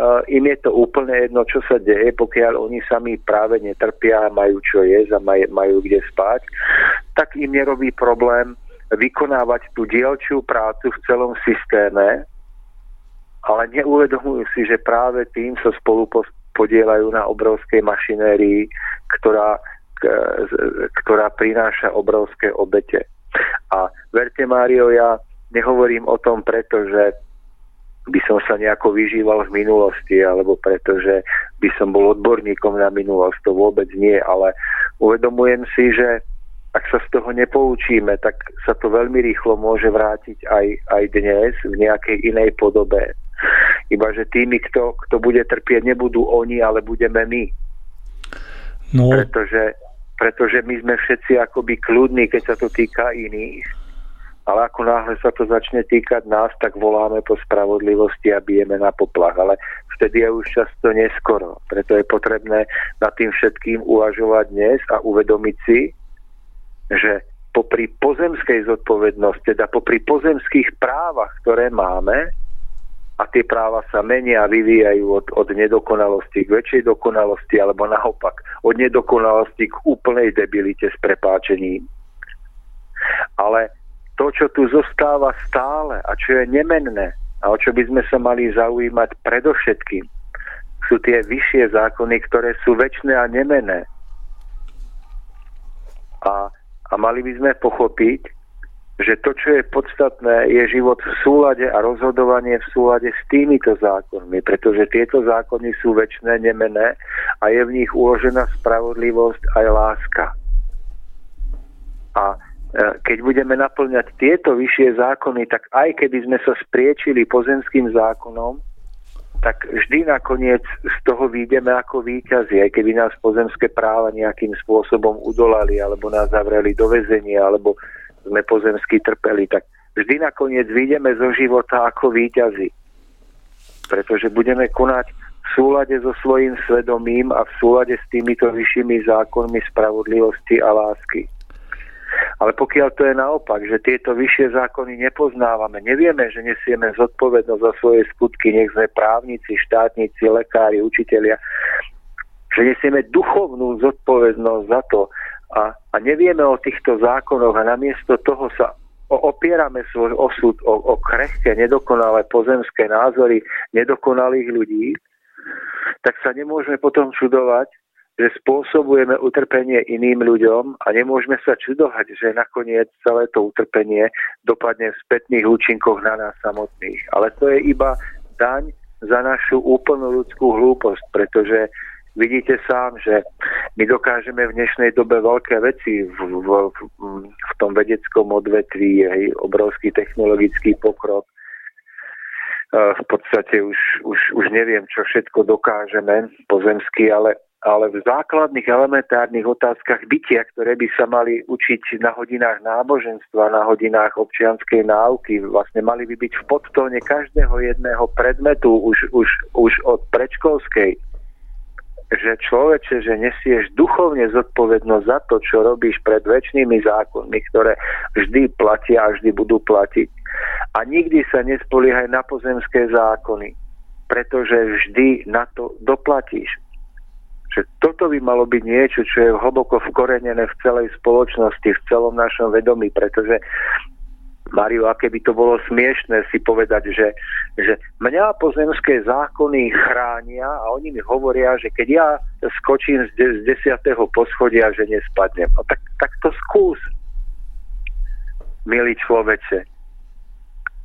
uh, im je to úplne jedno, čo sa deje, pokiaľ oni sami práve netrpia, majú čo jesť a maj, majú kde spať, tak im nerobí problém vykonávať tú dielčiu prácu v celom systéme, ale neuvedomujú si, že práve tým sa spolu podielajú na obrovskej mašinérii, ktorá ktorá prináša obrovské obete. A verte Mário, ja nehovorím o tom preto, že by som sa nejako vyžíval v minulosti, alebo pretože by som bol odborníkom na minulosť, to vôbec nie, ale uvedomujem si, že ak sa z toho nepoučíme, tak sa to veľmi rýchlo môže vrátiť aj, aj dnes v nejakej inej podobe. Iba, že tými, kto, kto bude trpieť, nebudú oni, ale budeme my. No. Pretože pretože my sme všetci akoby kľudní, keď sa to týka iných. Ale ako náhle sa to začne týkať nás, tak voláme po spravodlivosti a bijeme na poplach. Ale vtedy je už často neskoro. Preto je potrebné nad tým všetkým uvažovať dnes a uvedomiť si, že popri pozemskej zodpovednosti, teda popri pozemských právach, ktoré máme, a tie práva sa menia a vyvíjajú od, od nedokonalosti k väčšej dokonalosti alebo naopak od nedokonalosti k úplnej debilite s prepáčením. Ale to, čo tu zostáva stále a čo je nemenné a o čo by sme sa mali zaujímať predovšetkým, sú tie vyššie zákony, ktoré sú väčšie a nemenné. A, a mali by sme pochopiť, že to, čo je podstatné, je život v súlade a rozhodovanie v súlade s týmito zákonmi, pretože tieto zákony sú väčšie, nemené a je v nich uložená spravodlivosť aj láska. A e, keď budeme naplňať tieto vyššie zákony, tak aj keby sme sa spriečili pozemským zákonom, tak vždy nakoniec z toho výjdeme ako víťazi, aj keby nás pozemské práva nejakým spôsobom udolali, alebo nás zavreli do väzenia, alebo sme pozemsky trpeli, tak vždy nakoniec vyjdeme zo života ako výťazi. Pretože budeme konať v súlade so svojím svedomím a v súlade s týmito vyššími zákonmi spravodlivosti a lásky. Ale pokiaľ to je naopak, že tieto vyššie zákony nepoznávame, nevieme, že nesieme zodpovednosť za svoje skutky, nech sme právnici, štátnici, lekári, učitelia, že nesieme duchovnú zodpovednosť za to, a, a nevieme o týchto zákonoch a namiesto toho sa opierame svoj osud o, o krehké, nedokonalé pozemské názory nedokonalých ľudí, tak sa nemôžeme potom čudovať, že spôsobujeme utrpenie iným ľuďom a nemôžeme sa čudovať, že nakoniec celé to utrpenie dopadne v spätných účinkoch na nás samotných. Ale to je iba daň za našu úplnú ľudskú hlúposť, pretože vidíte sám, že my dokážeme v dnešnej dobe veľké veci v, v, v, tom vedeckom odvetví, hej, obrovský technologický pokrok. E, v podstate už, už, už neviem, čo všetko dokážeme pozemsky, ale, ale v základných elementárnych otázkach bytia, ktoré by sa mali učiť na hodinách náboženstva, na hodinách občianskej náuky, vlastne mali by byť v podtóne každého jedného predmetu už, už, už od predškolskej že človeče, že nesieš duchovne zodpovednosť za to, čo robíš pred väčšnými zákonmi, ktoré vždy platia a vždy budú platiť. A nikdy sa nespoliehaj na pozemské zákony, pretože vždy na to doplatíš. Že toto by malo byť niečo, čo je hlboko vkorenené v celej spoločnosti, v celom našom vedomí, pretože Mario, aké by to bolo smiešné si povedať, že, že mňa pozemské zákony chránia a oni mi hovoria, že keď ja skočím z, de, z desiatého poschodia, že nespadnem. No tak, tak to skús, milý človeče.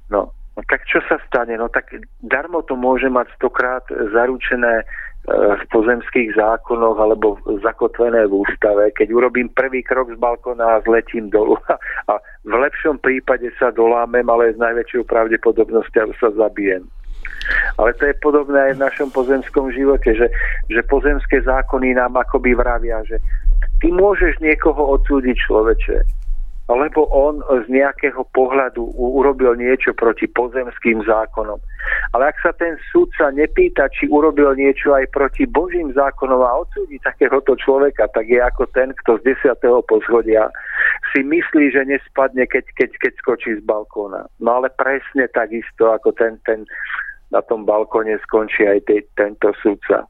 No, no tak čo sa stane? No tak darmo to môže mať stokrát zaručené v pozemských zákonoch alebo zakotvené v ústave, keď urobím prvý krok z balkóna a zletím dolu a v lepšom prípade sa dolámem, ale s najväčšou pravdepodobnosťou sa zabijem. Ale to je podobné aj v našom pozemskom živote, že, že pozemské zákony nám akoby vravia, že ty môžeš niekoho odsúdiť človeče, lebo on z nejakého pohľadu urobil niečo proti pozemským zákonom. Ale ak sa ten sudca nepýta, či urobil niečo aj proti Božím zákonom a odsúdi takéhoto človeka, tak je ako ten, kto z desiatého poschodia si myslí, že nespadne, keď, keď, keď skočí z balkóna. No ale presne takisto, ako ten, ten na tom balkóne skončí aj tej, tento sudca.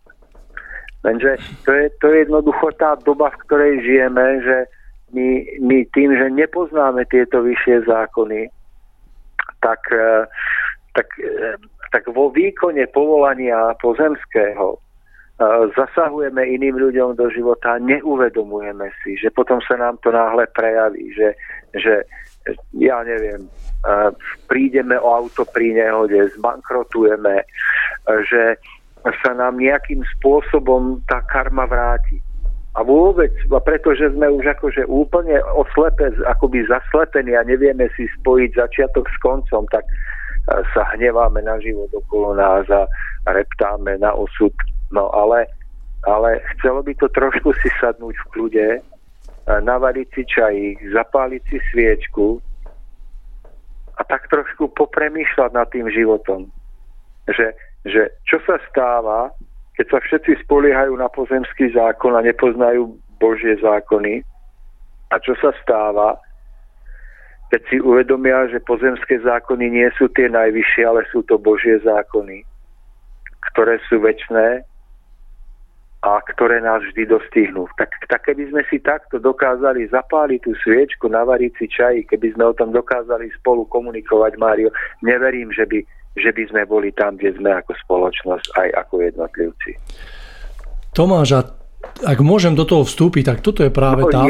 Lenže to je, to je jednoducho tá doba, v ktorej žijeme, že my, my tým, že nepoznáme tieto vyššie zákony, tak, e, tak, e, tak vo výkone povolania pozemského e, zasahujeme iným ľuďom do života a neuvedomujeme si, že potom sa nám to náhle prejaví, že, že ja neviem, prídeme o auto pri nehode, zbankrotujeme, že sa nám nejakým spôsobom tá karma vráti. A vôbec, pretože sme už akože úplne oslepe, akoby zaslepení a nevieme si spojiť začiatok s koncom, tak e, sa hneváme na život okolo nás a reptáme na osud. No ale, ale chcelo by to trošku si sadnúť v kľude, e, navariť si čajík, zapáliť si sviečku a tak trošku popremýšľať nad tým životom. Že, že čo sa stáva, keď sa všetci spoliehajú na pozemský zákon a nepoznajú Božie zákony. A čo sa stáva, keď si uvedomia, že pozemské zákony nie sú tie najvyššie, ale sú to Božie zákony, ktoré sú väčné a ktoré nás vždy dostihnú. Tak, tak keby sme si takto dokázali zapáliť tú sviečku, navariť si čaj, keby sme o tom dokázali spolu komunikovať, Mário, neverím, že by že by sme boli tam, kde sme ako spoločnosť, aj ako jednotlivci. Tomáš, a ak môžem do toho vstúpiť, tak toto je práve no, tá,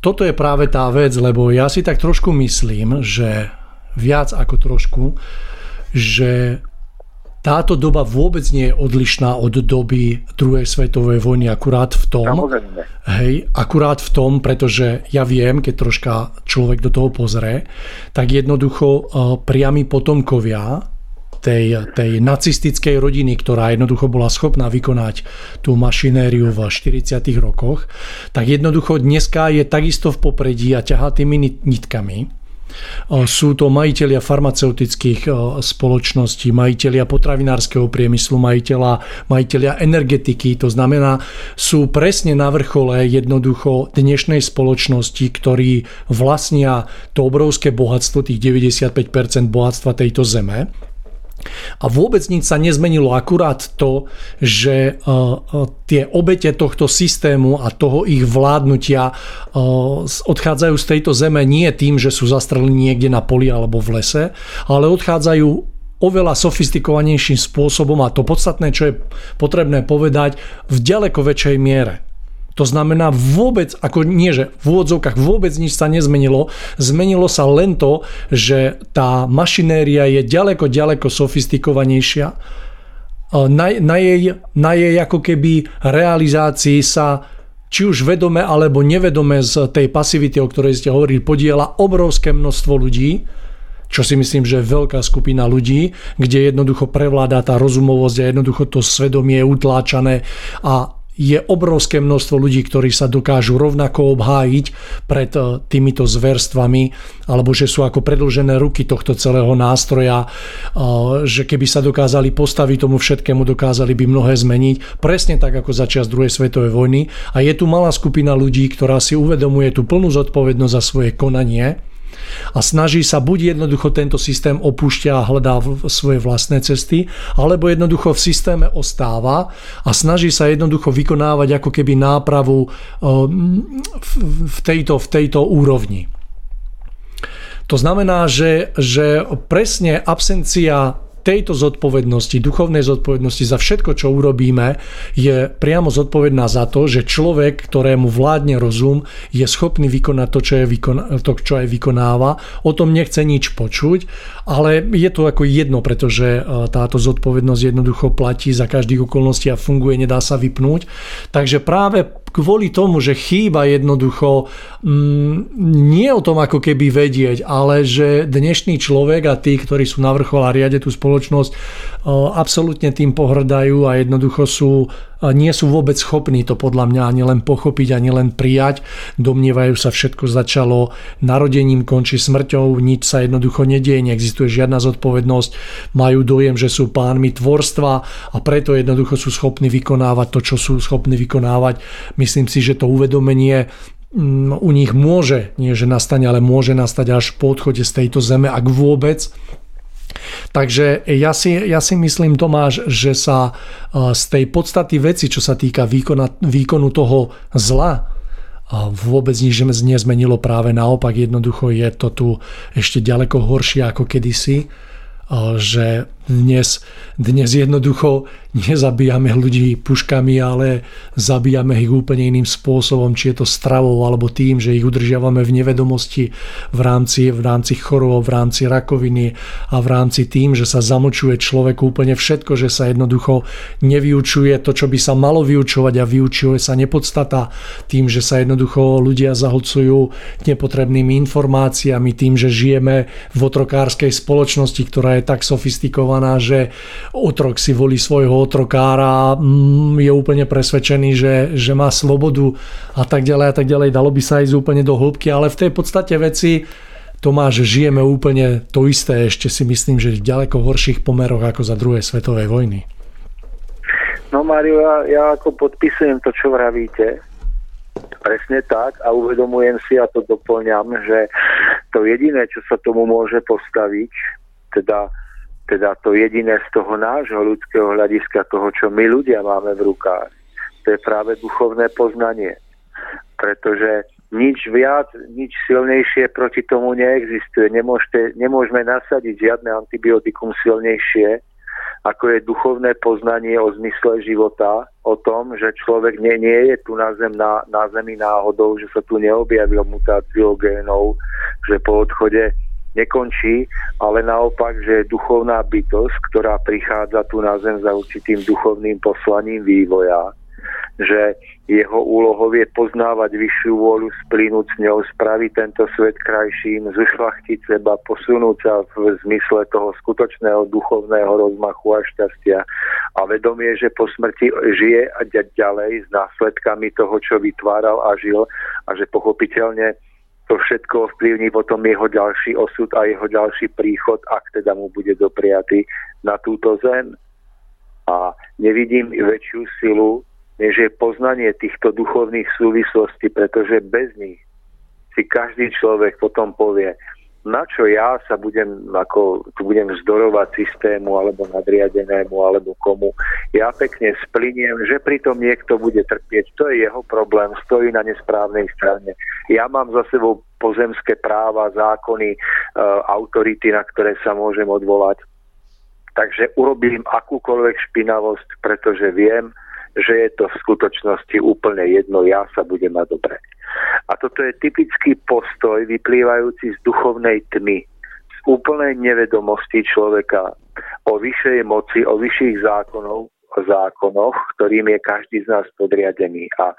toto je práve tá vec, lebo ja si tak trošku myslím, že viac ako trošku, že táto doba vôbec nie je odlišná od doby druhej svetovej vojny akurát v tom, hej, akurát v tom, pretože ja viem, keď troška človek do toho pozrie, tak jednoducho uh, priami potomkovia tej, tej nacistickej rodiny, ktorá jednoducho bola schopná vykonať tú mašinériu v 40. rokoch, tak jednoducho dneska je takisto v popredí a ťahá tými nitkami. Sú to majiteľia farmaceutických spoločností, majiteľia potravinárskeho priemyslu, majiteľia, majiteľia energetiky. To znamená, sú presne na vrchole jednoducho dnešnej spoločnosti, ktorí vlastnia to obrovské bohatstvo, tých 95% bohatstva tejto zeme a vôbec nič sa nezmenilo, akurát to, že e, e, tie obete tohto systému a toho ich vládnutia e, odchádzajú z tejto zeme nie tým, že sú zastrelení niekde na poli alebo v lese, ale odchádzajú oveľa sofistikovanejším spôsobom a to podstatné, čo je potrebné povedať, v ďaleko väčšej miere. To znamená vôbec, ako nie, že v úvodzovkách vôbec nič sa nezmenilo, zmenilo sa len to, že tá mašinéria je ďaleko, ďaleko sofistikovanejšia. Na, na, jej, na jej ako keby realizácii sa či už vedome alebo nevedome z tej pasivity, o ktorej ste hovorili, podiela obrovské množstvo ľudí, čo si myslím, že je veľká skupina ľudí, kde jednoducho prevládá tá rozumovosť a jednoducho to svedomie je utláčané a je obrovské množstvo ľudí, ktorí sa dokážu rovnako obhájiť pred e, týmito zverstvami, alebo že sú ako predlžené ruky tohto celého nástroja, e, že keby sa dokázali postaviť tomu všetkému, dokázali by mnohé zmeniť, presne tak ako začias druhej svetovej vojny. A je tu malá skupina ľudí, ktorá si uvedomuje tú plnú zodpovednosť za svoje konanie a snaží sa buď jednoducho tento systém opúšťa a hľadá svoje vlastné cesty, alebo jednoducho v systéme ostáva a snaží sa jednoducho vykonávať ako keby nápravu ehm, v tejto, v tejto úrovni. To znamená, že, že presne absencia tejto zodpovednosti, duchovnej zodpovednosti za všetko, čo urobíme, je priamo zodpovedná za to, že človek, ktorému vládne rozum, je schopný vykonať to, čo, je vykona- to, čo aj vykonáva. O tom nechce nič počuť, ale je to ako jedno, pretože e, táto zodpovednosť jednoducho platí za každých okolností a funguje, nedá sa vypnúť. Takže práve kvôli tomu, že chýba jednoducho mm, nie o tom ako keby vedieť, ale že dnešný človek a tí, ktorí sú na vrchol a riade tú spoločnosť, absolútne tým pohrdajú a jednoducho sú, nie sú vôbec schopní to podľa mňa ani len pochopiť, ani len prijať. Domnievajú sa, všetko začalo narodením, končí smrťou, nič sa jednoducho nedieje, neexistuje žiadna zodpovednosť, majú dojem, že sú pánmi tvorstva a preto jednoducho sú schopní vykonávať to, čo sú schopní vykonávať. Myslím si, že to uvedomenie mm, u nich môže, nie že nastane, ale môže nastať až po odchode z tejto zeme, ak vôbec, Takže ja si, ja si myslím, Tomáš, že sa z tej podstaty veci, čo sa týka výkona, výkonu toho zla, vôbec nič nezmenilo práve naopak, jednoducho je to tu ešte ďaleko horšie ako kedysi, že dnes, dnes jednoducho nezabíjame ľudí puškami, ale zabíjame ich úplne iným spôsobom, či je to stravou alebo tým, že ich udržiavame v nevedomosti v rámci, v rámci chorôb, v rámci rakoviny a v rámci tým, že sa zamočuje človeku úplne všetko, že sa jednoducho nevyučuje to, čo by sa malo vyučovať a vyučuje sa nepodstata tým, že sa jednoducho ľudia zahlcujú nepotrebnými informáciami, tým, že žijeme v otrokárskej spoločnosti, ktorá je tak sofistikovaná komplikovaná, že otrok si volí svojho otrokára, mm, je úplne presvedčený, že, že má slobodu a tak ďalej a tak ďalej. Dalo by sa ísť úplne do hĺbky, ale v tej podstate veci Tomáš, žijeme úplne to isté, ešte si myslím, že v ďaleko horších pomeroch ako za druhej svetovej vojny. No Mário, ja, ja ako podpisujem to, čo vravíte. Presne tak a uvedomujem si a to doplňam, že to jediné, čo sa tomu môže postaviť, teda teda to jediné z toho nášho ľudského hľadiska, toho, čo my ľudia máme v rukách, to je práve duchovné poznanie. Pretože nič viac, nič silnejšie proti tomu neexistuje. Nemôžete, nemôžeme nasadiť žiadne antibiotikum silnejšie, ako je duchovné poznanie o zmysle života, o tom, že človek nie, nie je tu na, zem, na, na zemi náhodou, že sa tu neobjavil mutáciou génov, že po odchode nekončí, ale naopak, že je duchovná bytosť, ktorá prichádza tu na zem za určitým duchovným poslaním vývoja, že jeho úlohou je poznávať vyššiu vôľu, splínuť s ňou, spraviť tento svet krajším, zušlachtiť seba, posunúť sa v zmysle toho skutočného duchovného rozmachu a šťastia. A vedomie, že po smrti žije a ďalej s následkami toho, čo vytváral a žil a že pochopiteľne to všetko ovplyvní potom jeho ďalší osud a jeho ďalší príchod, ak teda mu bude dopriatý na túto zem. A nevidím väčšiu silu, než je poznanie týchto duchovných súvislostí, pretože bez nich si každý človek potom povie, na čo ja sa budem, ako, tu budem vzdorovať systému alebo nadriadenému alebo komu. Ja pekne spliniem, že pritom niekto bude trpieť. To je jeho problém, stojí na nesprávnej strane. Ja mám za sebou pozemské práva, zákony, e, autority, na ktoré sa môžem odvolať. Takže urobím akúkoľvek špinavosť, pretože viem, že je to v skutočnosti úplne jedno, ja sa budem mať dobre. A toto je typický postoj vyplývajúci z duchovnej tmy, z úplnej nevedomosti človeka o vyššej moci, o vyšších zákonov, zákonoch, ktorým je každý z nás podriadený. A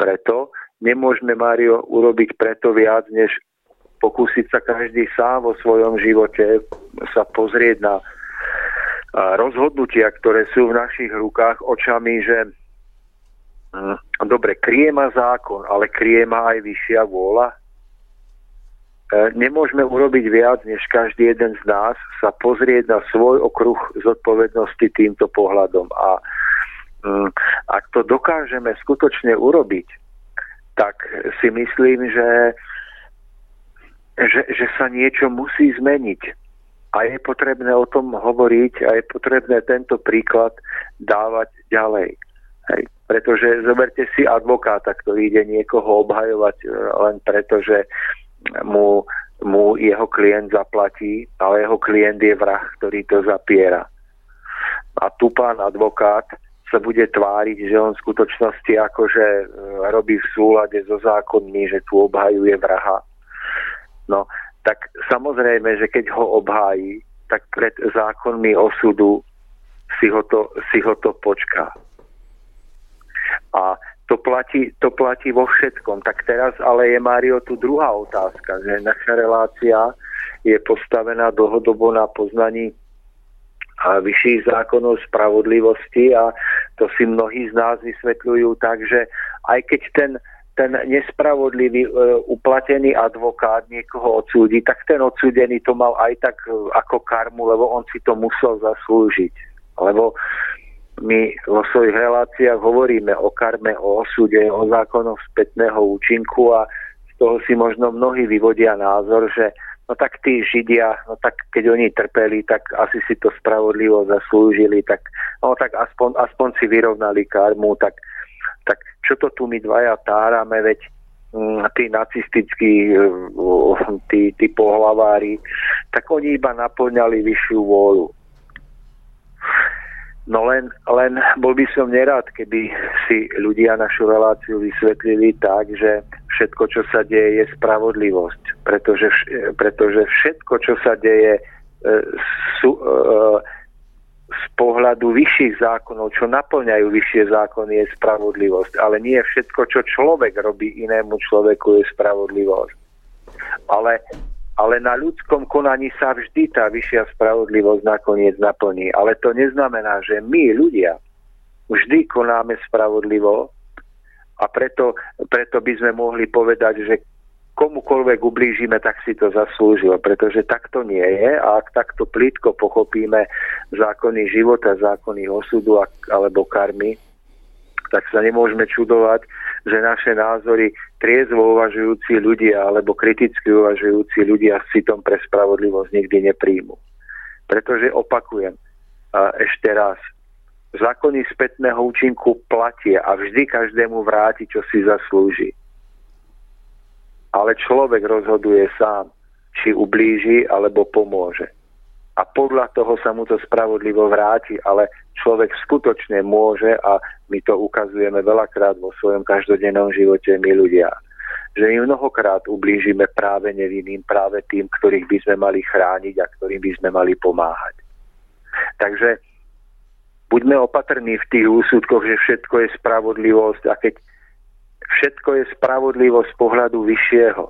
preto nemôžeme, Mário, urobiť preto viac, než pokúsiť sa každý sám vo svojom živote sa pozrieť na rozhodnutia, ktoré sú v našich rukách očami, že hm, dobre, krie ma zákon, ale krie ma aj vyššia vôľa. E, nemôžeme urobiť viac, než každý jeden z nás sa pozrieť na svoj okruh zodpovednosti týmto pohľadom. A hm, ak to dokážeme skutočne urobiť, tak si myslím, že, že, že sa niečo musí zmeniť a je potrebné o tom hovoriť a je potrebné tento príklad dávať ďalej. Hej. Pretože zoberte si advokáta, ktorý ide niekoho obhajovať e, len preto, že mu mu jeho klient zaplatí, ale jeho klient je vrah, ktorý to zapiera. A tu pán advokát sa bude tváriť, že on v skutočnosti akože e, robí v súlade so zákonmi, že tu obhajuje vraha. No, tak samozrejme, že keď ho obhájí, tak pred zákonmi osudu si ho to, si ho to počká. A to platí, to platí vo všetkom. Tak teraz ale je, Mário, tu druhá otázka, že naša relácia je postavená dlhodobo na poznaní a vyšších zákonov spravodlivosti a to si mnohí z nás vysvetľujú tak, že aj keď ten, ten nespravodlivý e, uplatený advokát niekoho odsúdi, tak ten odsúdený to mal aj tak e, ako karmu, lebo on si to musel zaslúžiť. Lebo my vo svojich reláciách hovoríme o karme, o osude, o zákonoch spätného účinku a z toho si možno mnohí vyvodia názor, že no tak tí Židia, no tak keď oni trpeli, tak asi si to spravodlivo zaslúžili, tak, no tak aspoň, aspoň si vyrovnali karmu, tak, tak čo to tu my dvaja tárame, veď mm, tí nacistickí, tí, tí pohlavári, tak oni iba naplňali vyššiu vôľu. No len, len bol by som nerád, keby si ľudia našu reláciu vysvetlili tak, že všetko, čo sa deje, je spravodlivosť. Pretože, pretože všetko, čo sa deje e, sú, e, z pohľadu vyšších zákonov, čo naplňajú vyššie zákony, je spravodlivosť. Ale nie všetko, čo človek robí inému človeku, je spravodlivosť. Ale ale na ľudskom konaní sa vždy tá vyššia spravodlivosť nakoniec naplní. Ale to neznamená, že my ľudia vždy konáme spravodlivo a preto, preto by sme mohli povedať, že komukoľvek ublížime, tak si to zaslúžil, pretože takto nie je a ak takto plítko pochopíme zákony života, zákony osudu alebo karmy, tak sa nemôžeme čudovať, že naše názory triezvo uvažujúci ľudia alebo kriticky uvažujúci ľudia s citom pre spravodlivosť nikdy nepríjmu. Pretože opakujem a ešte raz, zákony spätného účinku platie a vždy každému vráti, čo si zaslúži. Ale človek rozhoduje sám, či ublíži alebo pomôže a podľa toho sa mu to spravodlivo vráti, ale človek skutočne môže a my to ukazujeme veľakrát vo svojom každodennom živote my ľudia, že my mnohokrát ublížime práve nevinným, práve tým, ktorých by sme mali chrániť a ktorým by sme mali pomáhať. Takže buďme opatrní v tých úsudkoch, že všetko je spravodlivosť a keď všetko je spravodlivosť z pohľadu vyššieho,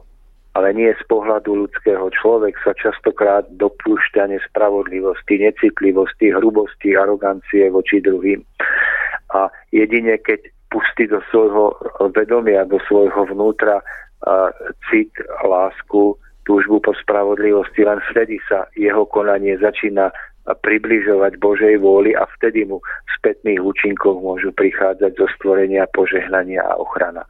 ale nie z pohľadu ľudského. Človek sa častokrát dopúšťa nespravodlivosti, necitlivosti, hrubosti, arogancie voči druhým. A jedine keď pustí do svojho vedomia, do svojho vnútra cit, lásku, túžbu po spravodlivosti, len vtedy sa jeho konanie začína približovať Božej vôli a vtedy mu spätných účinkov môžu prichádzať zo stvorenia, požehnania a ochrana.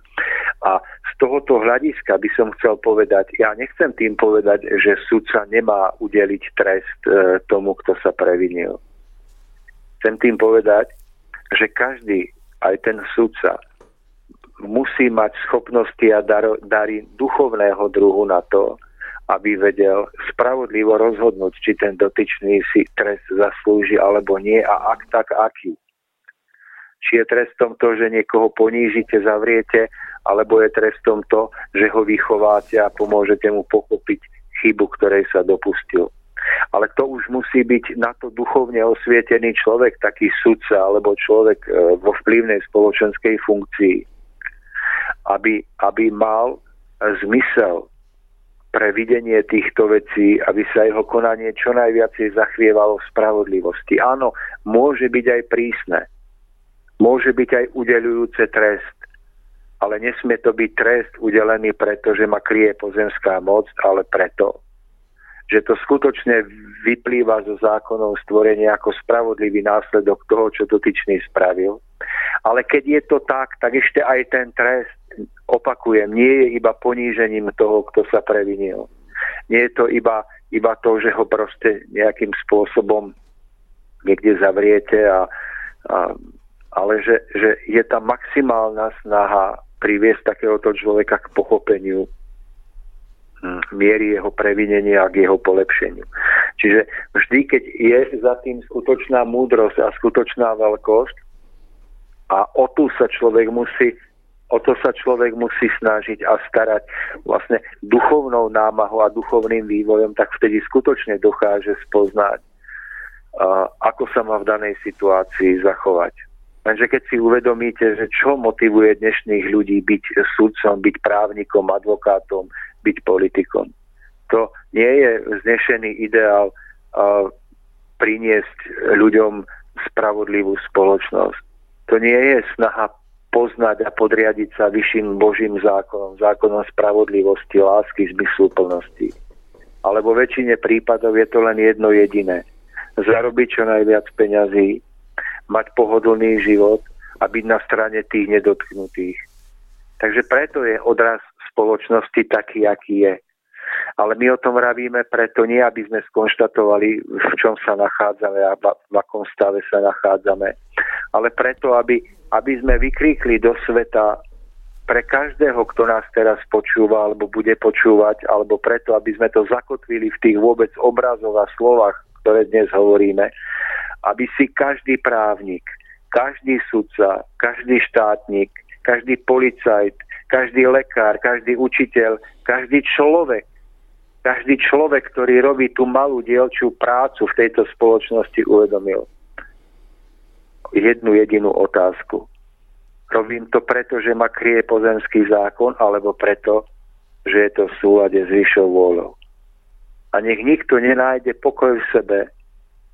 A z tohoto hľadiska by som chcel povedať, ja nechcem tým povedať, že sudca nemá udeliť trest e, tomu, kto sa previnil. Chcem tým povedať, že každý, aj ten sudca, musí mať schopnosti a dary duchovného druhu na to, aby vedel spravodlivo rozhodnúť, či ten dotyčný si trest zaslúži alebo nie a ak tak, aký. Či je trestom to, že niekoho ponížite, zavriete, alebo je trestom to, že ho vychováte a pomôžete mu pochopiť chybu, ktorej sa dopustil. Ale to už musí byť na to duchovne osvietený človek, taký sudca alebo človek e, vo vplyvnej spoločenskej funkcii, aby, aby mal zmysel pre videnie týchto vecí, aby sa jeho konanie čo najviacej zachvievalo v spravodlivosti. Áno, môže byť aj prísne, môže byť aj udelujúce trest, ale nesmie to byť trest udelený preto, že ma krie pozemská moc, ale preto, že to skutočne vyplýva zo zákonov stvorenia ako spravodlivý následok toho, čo dotyčný spravil. Ale keď je to tak, tak ešte aj ten trest opakujem, nie je iba ponížením toho, kto sa previnil. Nie je to iba, iba to, že ho proste nejakým spôsobom niekde zavriete, a, a, ale že, že je tam maximálna snaha priviesť takéhoto človeka k pochopeniu hm, miery jeho previnenia a k jeho polepšeniu. Čiže vždy, keď je za tým skutočná múdrosť a skutočná veľkosť a o tu sa človek musí o to sa človek musí snažiť a starať vlastne duchovnou námahou a duchovným vývojom, tak vtedy skutočne dokáže spoznať, ako sa má v danej situácii zachovať. Lenže keď si uvedomíte, že čo motivuje dnešných ľudí byť sudcom, byť právnikom, advokátom, byť politikom, to nie je vznešený ideál priniesť ľuďom spravodlivú spoločnosť. To nie je snaha poznať a podriadiť sa vyšším Božím zákonom, zákonom spravodlivosti, lásky, zmysluplnosti. Ale vo väčšine prípadov je to len jedno jediné. Zarobiť čo najviac peňazí, mať pohodlný život a byť na strane tých nedotknutých. Takže preto je odraz spoločnosti taký, aký je. Ale my o tom vravíme preto nie, aby sme skonštatovali, v čom sa nachádzame a v akom stave sa nachádzame, ale preto, aby aby sme vykríkli do sveta pre každého, kto nás teraz počúva alebo bude počúvať, alebo preto, aby sme to zakotvili v tých vôbec obrazoch a slovách, ktoré dnes hovoríme, aby si každý právnik, každý sudca, každý štátnik, každý policajt, každý lekár, každý učiteľ, každý človek, každý človek, ktorý robí tú malú dielčú prácu v tejto spoločnosti, uvedomil jednu jedinú otázku. Robím to preto, že ma krie pozemský zákon, alebo preto, že je to v súlade s vyššou vôľou. A nech nikto nenájde pokoj v sebe,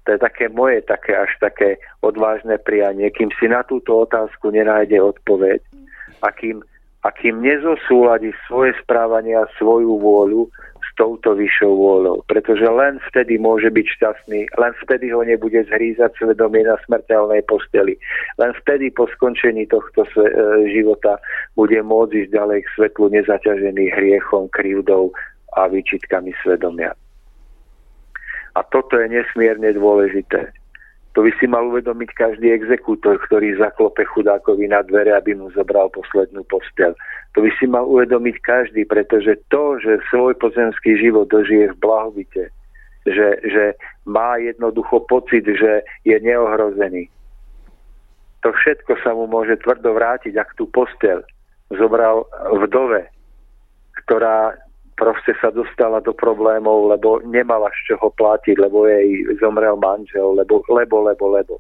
to je také moje, také až také odvážne prianie, kým si na túto otázku nenájde odpoveď a kým, a kým nezosúľadi svoje správanie a svoju vôľu touto vyššou vôľou. Pretože len vtedy môže byť šťastný, len vtedy ho nebude zhrízať svedomie na smrteľnej posteli. Len vtedy po skončení tohto e, života bude môcť ísť ďalej k svetlu nezaťažený hriechom, krivdou a výčitkami svedomia. A toto je nesmierne dôležité. To by si mal uvedomiť každý exekútor, ktorý zaklope chudákovi na dvere, aby mu zobral poslednú postel. To by si mal uvedomiť každý, pretože to, že svoj pozemský život dožije v blahovite, že, že má jednoducho pocit, že je neohrozený. To všetko sa mu môže tvrdo vrátiť, ak tú postel zobral vdove, ktorá proste sa dostala do problémov, lebo nemala z čoho platiť, lebo jej zomrel manžel, lebo, lebo, lebo, lebo.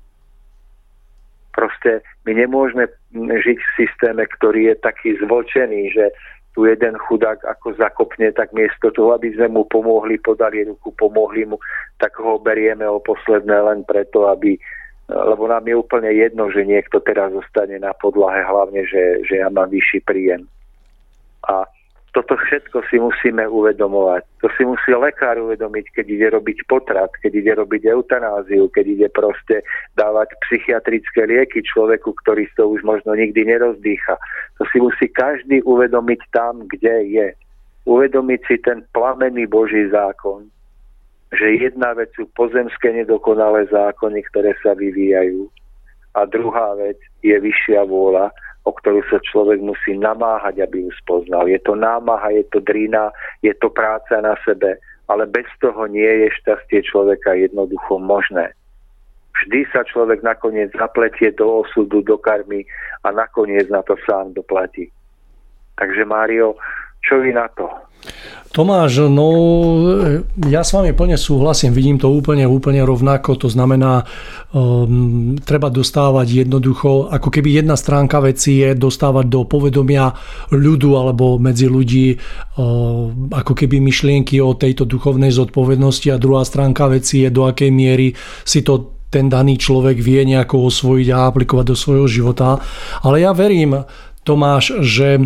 Proste my nemôžeme žiť v systéme, ktorý je taký zvlčený, že tu jeden chudák ako zakopne, tak miesto toho, aby sme mu pomohli, podali ruku, pomohli mu, tak ho berieme o posledné len preto, aby lebo nám je úplne jedno, že niekto teraz zostane na podlahe, hlavne, že, že ja mám vyšší príjem. A toto všetko si musíme uvedomovať. To si musí lekár uvedomiť, keď ide robiť potrat, keď ide robiť eutanáziu, keď ide proste dávať psychiatrické lieky človeku, ktorý to už možno nikdy nerozdýcha. To si musí každý uvedomiť tam, kde je. Uvedomiť si ten plamený Boží zákon, že jedna vec sú pozemské nedokonalé zákony, ktoré sa vyvíjajú a druhá vec je vyššia vôľa, o ktorú sa človek musí namáhať, aby ju spoznal. Je to námaha, je to drina, je to práca na sebe, ale bez toho nie je šťastie človeka jednoducho možné. Vždy sa človek nakoniec zapletie do osudu, do karmy a nakoniec na to sám doplatí. Takže Mário, čo vy na to? Tomáš, no ja s vami plne súhlasím, vidím to úplne, úplne rovnako, to znamená, um, treba dostávať jednoducho, ako keby jedna stránka veci je dostávať do povedomia ľudu alebo medzi ľudí um, ako keby myšlienky o tejto duchovnej zodpovednosti a druhá stránka veci je do akej miery si to ten daný človek vie nejako osvojiť a aplikovať do svojho života. Ale ja verím, Tomáš, že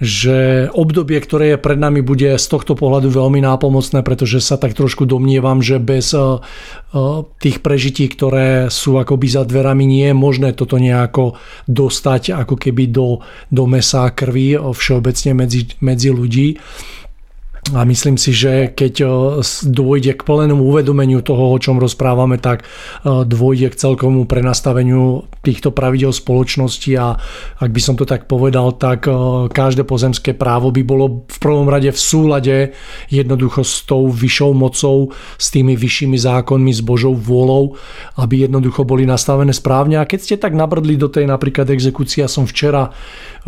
že obdobie, ktoré je pred nami, bude z tohto pohľadu veľmi nápomocné, pretože sa tak trošku domnievam, že bez eh, eh, tých prežití, ktoré sú akoby za dverami, nie je možné toto nejako dostať ako keby do, do mesa a krvi eh, všeobecne medzi, medzi ľudí. A myslím si, že keď dôjde k plnému uvedomeniu toho, o čom rozprávame, tak dôjde k celkomu prenastaveniu týchto pravidel spoločnosti a ak by som to tak povedal, tak každé pozemské právo by bolo v prvom rade v súlade jednoducho s tou vyššou mocou, s tými vyššími zákonmi, s Božou vôľou, aby jednoducho boli nastavené správne. A keď ste tak nabrdli do tej napríklad exekúcia, som včera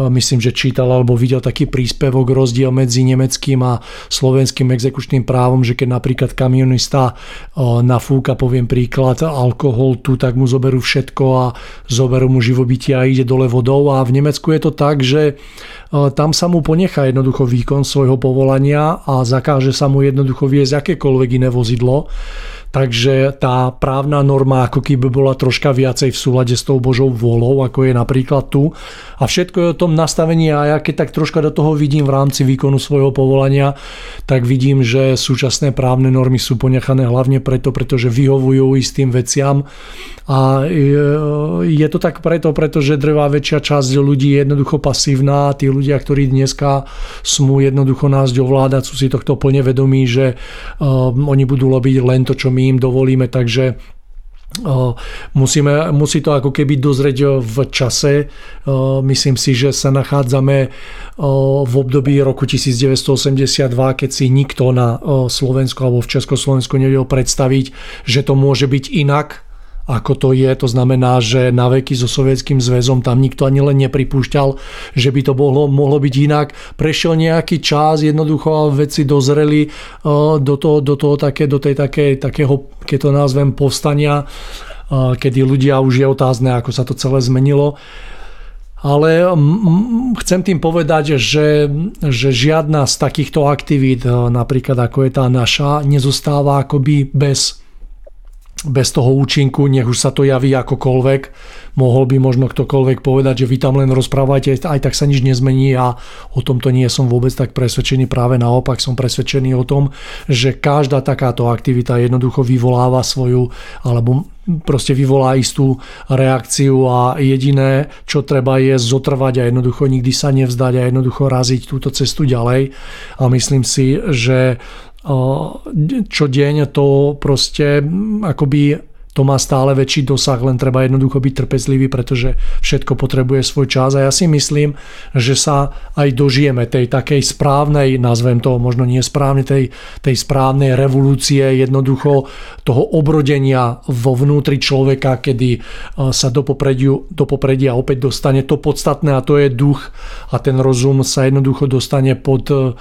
myslím, že čítal alebo videl taký príspevok rozdiel medzi nemeckým a slovenským exekučným právom, že keď napríklad kamionista nafúka, poviem príklad, alkohol tu, tak mu zoberú všetko a zoberú mu živobytia a ide dole vodou a v Nemecku je to tak, že tam sa mu ponechá jednoducho výkon svojho povolania a zakáže sa mu jednoducho viesť akékoľvek iné vozidlo. Takže tá právna norma ako keby bola troška viacej v súlade s tou Božou vôľou, ako je napríklad tu. A všetko je o tom nastavení. A ja keď tak troška do toho vidím v rámci výkonu svojho povolania, tak vidím, že súčasné právne normy sú ponechané hlavne preto, pretože vyhovujú istým veciam. A je to tak preto, pretože drvá väčšia časť ľudí je jednoducho pasívna. A tí ľudia, ktorí dneska smú jednoducho nás ovládať, sú si tohto plne vedomí, že oni budú robiť len to, čo my im dovolíme, takže Musíme, musí to ako keby dozrieť v čase. Myslím si, že sa nachádzame v období roku 1982, keď si nikto na Slovensku alebo v Československu nevedel predstaviť, že to môže byť inak ako to je. To znamená, že na veky so Sovietským zväzom tam nikto ani len nepripúšťal, že by to mohlo, mohlo byť inak. Prešiel nejaký čas, jednoducho veci dozreli do toho, do toho také, do tej také, takého, keď to nazvem, povstania, kedy ľudia už je otázne, ako sa to celé zmenilo. Ale chcem tým povedať, že, že žiadna z takýchto aktivít, napríklad ako je tá naša, nezostáva akoby bez bez toho účinku, nech už sa to javí akokoľvek. Mohol by možno ktokoľvek povedať, že vy tam len rozprávajte, aj tak sa nič nezmení a o tomto nie som vôbec tak presvedčený. Práve naopak som presvedčený o tom, že každá takáto aktivita jednoducho vyvoláva svoju, alebo proste vyvolá istú reakciu a jediné, čo treba je zotrvať a jednoducho nikdy sa nevzdať a jednoducho raziť túto cestu ďalej. A myslím si, že čo deň to proste akoby to má stále väčší dosah, len treba jednoducho byť trpezlivý, pretože všetko potrebuje svoj čas. A ja si myslím, že sa aj dožijeme tej takej správnej, nazvem to možno nie správne, tej, tej správnej revolúcie, jednoducho toho obrodenia vo vnútri človeka, kedy e, sa do, poprediu, do popredia opäť dostane to podstatné a to je duch. A ten rozum sa jednoducho dostane pod e,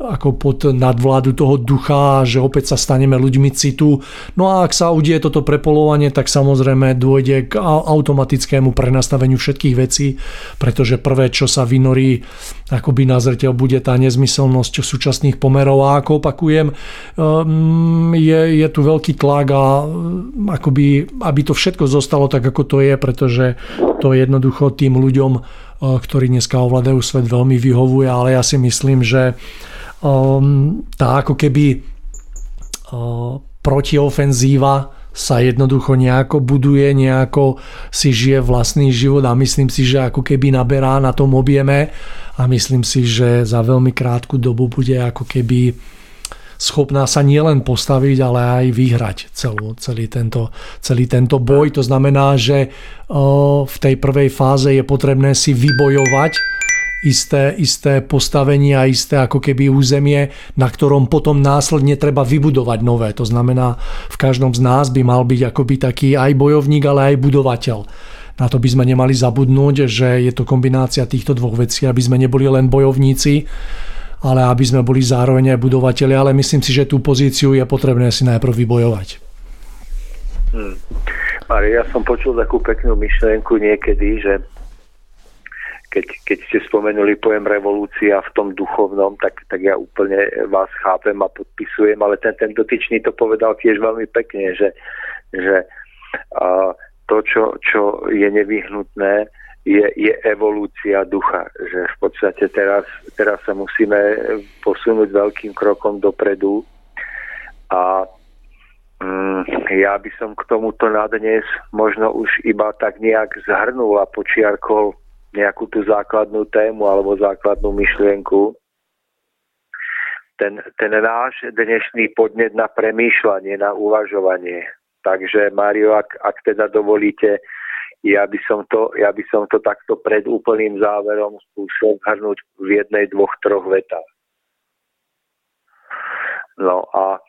ako pod nadvládu toho ducha, že opäť sa staneme ľuďmi citu. No a ak sa udie toto prepolovanie, tak samozrejme dôjde k automatickému prenastaveniu všetkých vecí, pretože prvé, čo sa vynorí akoby na zreteľ, bude tá nezmyselnosť súčasných pomerov a ako opakujem, ehm, je, je tu veľký tlak a akoby, aby to všetko zostalo tak, ako to je, pretože to jednoducho tým ľuďom, ktorí dneska ovládajú svet, veľmi vyhovuje, ale ja si myslím, že um, tá ako keby uh, protiofenzíva sa jednoducho nejako buduje, nejako si žije vlastný život a myslím si, že ako keby naberá na tom objeme a myslím si, že za veľmi krátku dobu bude ako keby schopná sa nielen postaviť, ale aj vyhrať celú, celý, tento, celý tento boj. To znamená, že v tej prvej fáze je potrebné si vybojovať isté, isté postavenie a isté ako keby územie, na ktorom potom následne treba vybudovať nové. To znamená, v každom z nás by mal byť akoby taký aj bojovník, ale aj budovateľ. Na to by sme nemali zabudnúť, že je to kombinácia týchto dvoch vecí, aby sme neboli len bojovníci, ale aby sme boli zároveň aj budovateľi, ale myslím si, že tú pozíciu je potrebné si najprv vybojovať. Hmm. ja som počul takú peknú myšlienku niekedy, že keď, keď ste spomenuli pojem revolúcia v tom duchovnom, tak, tak ja úplne vás chápem a podpisujem, ale ten, ten dotyčný to povedal tiež veľmi pekne, že, že a, to, čo, čo je nevyhnutné, je, je evolúcia ducha. Že v podstate teraz, teraz sa musíme posunúť veľkým krokom dopredu a mm, ja by som k tomuto na dnes možno už iba tak nejak zhrnul a počiarkol nejakú tú základnú tému alebo základnú myšlienku. ten, ten náš dnešný podnet na premýšľanie, na uvažovanie. Takže Mario, ak, ak teda dovolíte, ja by, som to, ja by som to takto pred úplným záverom skúšal zhrnúť v jednej, dvoch, troch vetách. No a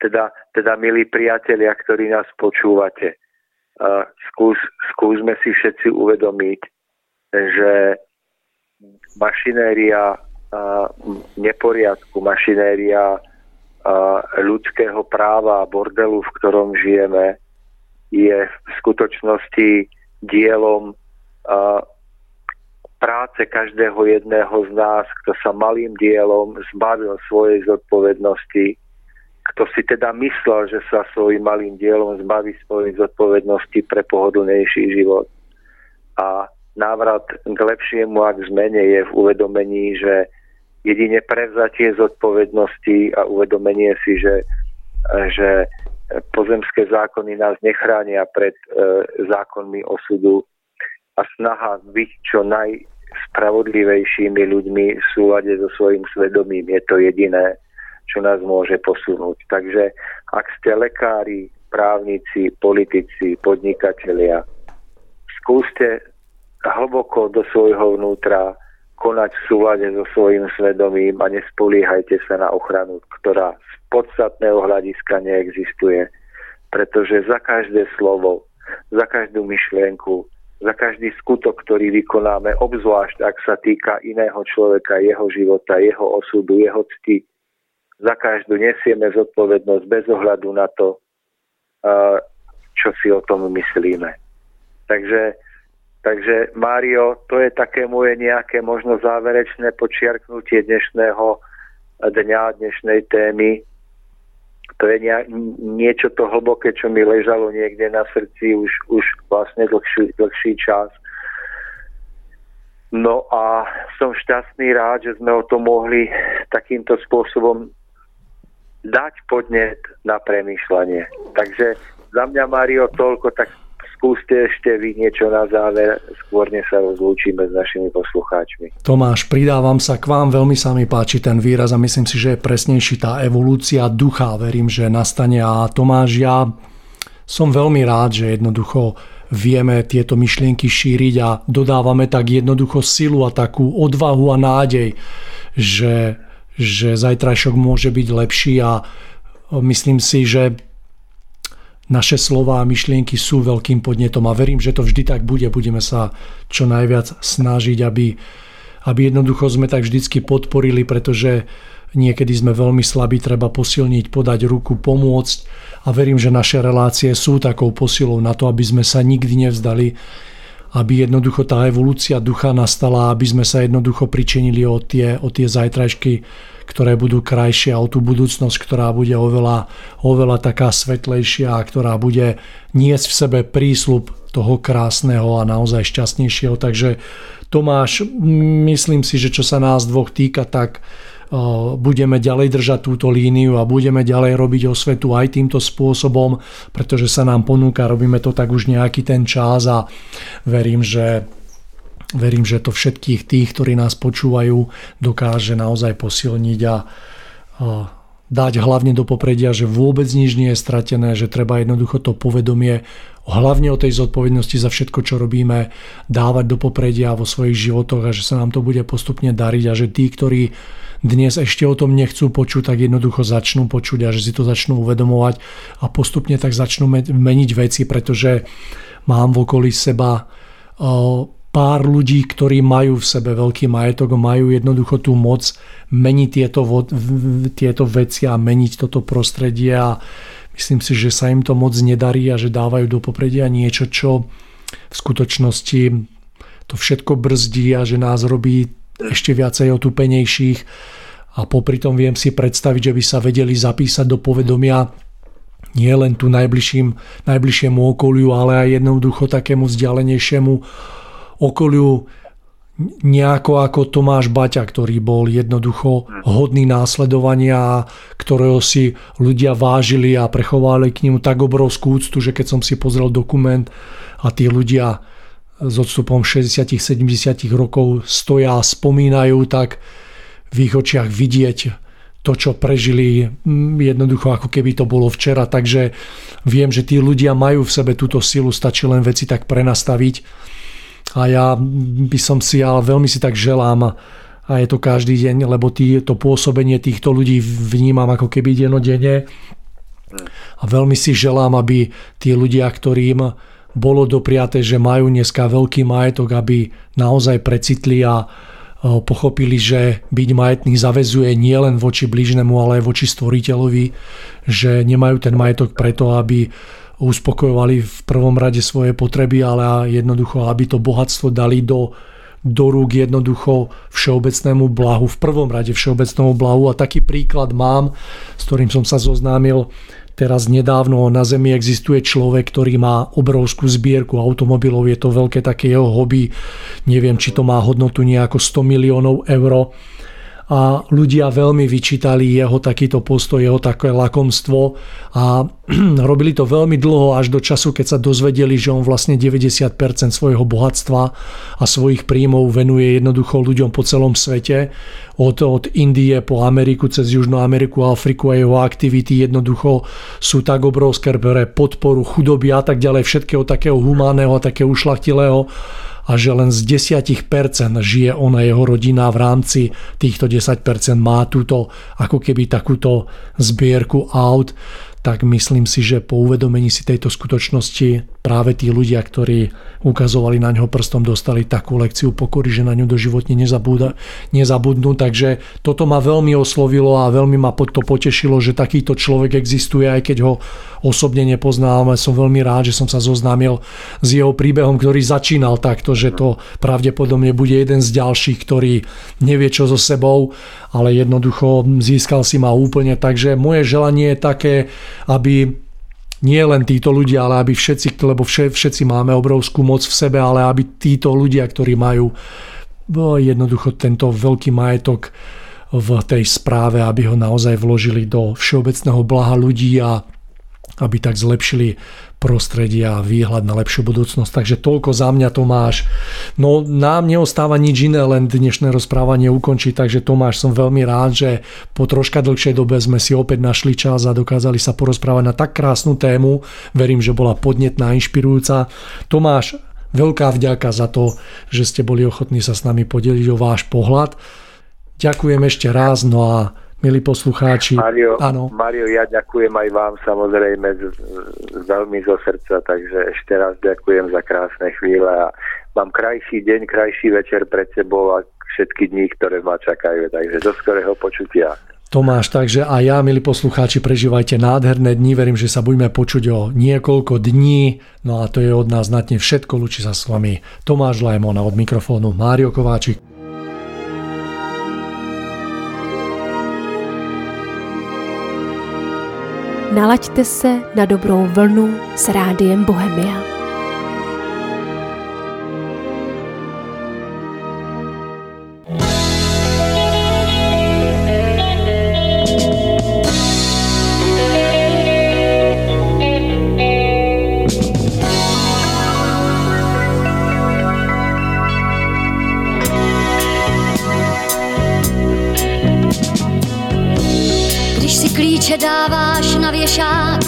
teda, teda milí priatelia, ktorí nás počúvate, uh, skús, skúsme si všetci uvedomiť, že mašinéria neporiadku, mašinéria ľudského práva a bordelu, v ktorom žijeme, je v skutočnosti dielom práce každého jedného z nás, kto sa malým dielom zbavil svojej zodpovednosti, kto si teda myslel, že sa svojim malým dielom zbaví svojej zodpovednosti pre pohodlnejší život. A návrat k lepšiemu a k zmene je v uvedomení, že jedine prevzatie zodpovednosti a uvedomenie si, že, že pozemské zákony nás nechránia pred e, zákonmi osudu a snaha byť čo najspravodlivejšími ľuďmi v súlade so svojím svedomím je to jediné, čo nás môže posunúť. Takže ak ste lekári, právnici, politici, podnikatelia, skúste hlboko do svojho vnútra konať v súlade so svojím svedomím a nespoliehajte sa na ochranu, ktorá z podstatného hľadiska neexistuje. Pretože za každé slovo, za každú myšlienku, za každý skutok, ktorý vykonáme, obzvlášť ak sa týka iného človeka, jeho života, jeho osudu, jeho cti, za každú nesieme zodpovednosť bez ohľadu na to, čo si o tom myslíme. Takže Takže Mário, to je také moje nejaké možno záverečné počiarknutie dnešného dňa, dnešnej témy. To je niečo to hlboké, čo mi ležalo niekde na srdci už, už vlastne dlhší, dlhší čas. No a som šťastný rád, že sme o to mohli takýmto spôsobom dať podnet na premýšľanie. Takže za mňa, Mario, toľko, tak skúste ešte vy niečo na záver, skôr než sa rozlúčime s našimi poslucháčmi. Tomáš, pridávam sa k vám, veľmi sa mi páči ten výraz a myslím si, že je presnejší tá evolúcia ducha. Verím, že nastane a Tomáš, ja som veľmi rád, že jednoducho vieme tieto myšlienky šíriť a dodávame tak jednoducho silu a takú odvahu a nádej, že, že zajtrajšok môže byť lepší a myslím si, že naše slova a myšlienky sú veľkým podnetom a verím, že to vždy tak bude. Budeme sa čo najviac snažiť, aby, aby jednoducho sme tak vždycky podporili, pretože niekedy sme veľmi slabí, treba posilniť, podať ruku, pomôcť a verím, že naše relácie sú takou posilou na to, aby sme sa nikdy nevzdali, aby jednoducho tá evolúcia ducha nastala, aby sme sa jednoducho pričinili o tie, o tie zajtrajšky ktoré budú krajšie a o tú budúcnosť, ktorá bude oveľa, oveľa taká svetlejšia a ktorá bude niesť v sebe prísľub toho krásneho a naozaj šťastnejšieho. Takže Tomáš, myslím si, že čo sa nás dvoch týka, tak budeme ďalej držať túto líniu a budeme ďalej robiť osvetu aj týmto spôsobom, pretože sa nám ponúka, robíme to tak už nejaký ten čas a verím, že Verím, že to všetkých tých, ktorí nás počúvajú, dokáže naozaj posilniť a, dať hlavne do popredia, že vôbec nič nie je stratené, že treba jednoducho to povedomie hlavne o tej zodpovednosti za všetko, čo robíme, dávať do popredia vo svojich životoch a že sa nám to bude postupne dariť a že tí, ktorí dnes ešte o tom nechcú počuť, tak jednoducho začnú počuť a že si to začnú uvedomovať a postupne tak začnú meniť veci, pretože mám v okolí seba pár ľudí, ktorí majú v sebe veľký majetok, majú jednoducho tú moc meniť tieto, tieto veci a meniť toto prostredie a myslím si, že sa im to moc nedarí a že dávajú do popredia niečo, čo v skutočnosti to všetko brzdí a že nás robí ešte viacej otupenejších. A popri tom viem si predstaviť, že by sa vedeli zapísať do povedomia nie len tu najbližším, najbližšiemu okoliu, ale aj jednoducho takému vzdialenejšiemu okoliu. Nejako ako Tomáš Baťa, ktorý bol jednoducho hodný následovania, ktorého si ľudia vážili a prechovali k nemu tak obrovskú úctu, že keď som si pozrel dokument a tí ľudia s odstupom 60-70 rokov stoja a spomínajú, tak v ich očiach vidieť to, čo prežili mm, jednoducho ako keby to bolo včera. Takže viem, že tí ľudia majú v sebe túto silu, stačí len veci tak prenastaviť. A ja by som si, ale veľmi si tak želám, a je to každý deň, lebo tý, to pôsobenie týchto ľudí vnímam ako keby denodene. A veľmi si želám, aby tí ľudia, ktorým bolo dopriaté, že majú dneska veľký majetok, aby naozaj precitli a pochopili, že byť majetný zavezuje nielen voči blížnemu, ale aj voči stvoriteľovi, že nemajú ten majetok preto, aby uspokojovali v prvom rade svoje potreby, ale jednoducho, aby to bohatstvo dali do, do rúk jednoducho všeobecnému blahu, v prvom rade všeobecnému blahu. A taký príklad mám, s ktorým som sa zoznámil Teraz nedávno na Zemi existuje človek, ktorý má obrovskú zbierku automobilov, je to veľké také jeho hobby, neviem, či to má hodnotu nejako 100 miliónov eur a ľudia veľmi vyčítali jeho takýto postoj, jeho také lakomstvo a robili to veľmi dlho až do času, keď sa dozvedeli, že on vlastne 90% svojho bohatstva a svojich príjmov venuje jednoducho ľuďom po celom svete, od, od Indie po Ameriku, cez Južnú Ameriku, Afriku a jeho aktivity jednoducho sú tak obrovské pre podporu chudoby a tak ďalej, všetkého takého humánneho a takého ušlachtilého a že len z 10% žije on a jeho rodina v rámci týchto 10% má túto ako keby takúto zbierku aut, tak myslím si, že po uvedomení si tejto skutočnosti práve tí ľudia, ktorí ukazovali na ňo prstom, dostali takú lekciu pokory, že na ňu doživotne nezabúda, nezabudnú. Takže toto ma veľmi oslovilo a veľmi ma to potešilo, že takýto človek existuje, aj keď ho osobne nepoznám, som veľmi rád, že som sa zoznámil s jeho príbehom, ktorý začínal takto, že to pravdepodobne bude jeden z ďalších, ktorý nevie čo so sebou, ale jednoducho získal si ma úplne. Takže moje želanie je také, aby nie len títo ľudia, ale aby všetci, lebo všetci máme obrovskú moc v sebe, ale aby títo ľudia, ktorí majú no, jednoducho tento veľký majetok v tej správe, aby ho naozaj vložili do všeobecného blaha ľudí a aby tak zlepšili prostredie a výhľad na lepšiu budúcnosť. Takže toľko za mňa Tomáš. No nám neostáva nič iné, len dnešné rozprávanie ukončiť, takže Tomáš som veľmi rád, že po troška dlhšej dobe sme si opäť našli čas a dokázali sa porozprávať na tak krásnu tému. Verím, že bola podnetná, inšpirujúca. Tomáš, veľká vďaka za to, že ste boli ochotní sa s nami podeliť o váš pohľad. Ďakujem ešte raz, no a milí poslucháči. Mario, áno. Mario, ja ďakujem aj vám samozrejme z, z, veľmi zo srdca, takže ešte raz ďakujem za krásne chvíle a mám krajší deň, krajší večer pred sebou a všetky dní, ktoré ma čakajú, takže do skorého počutia. Tomáš, takže a ja, milí poslucháči, prežívajte nádherné dni, verím, že sa budeme počuť o niekoľko dní, no a to je od nás znatne všetko, ľučí sa s vami Tomáš Lajmon a od mikrofónu Mário Kováčik. Nalaďte se na dobrou vlnu s rádiem Bohemia. Věšák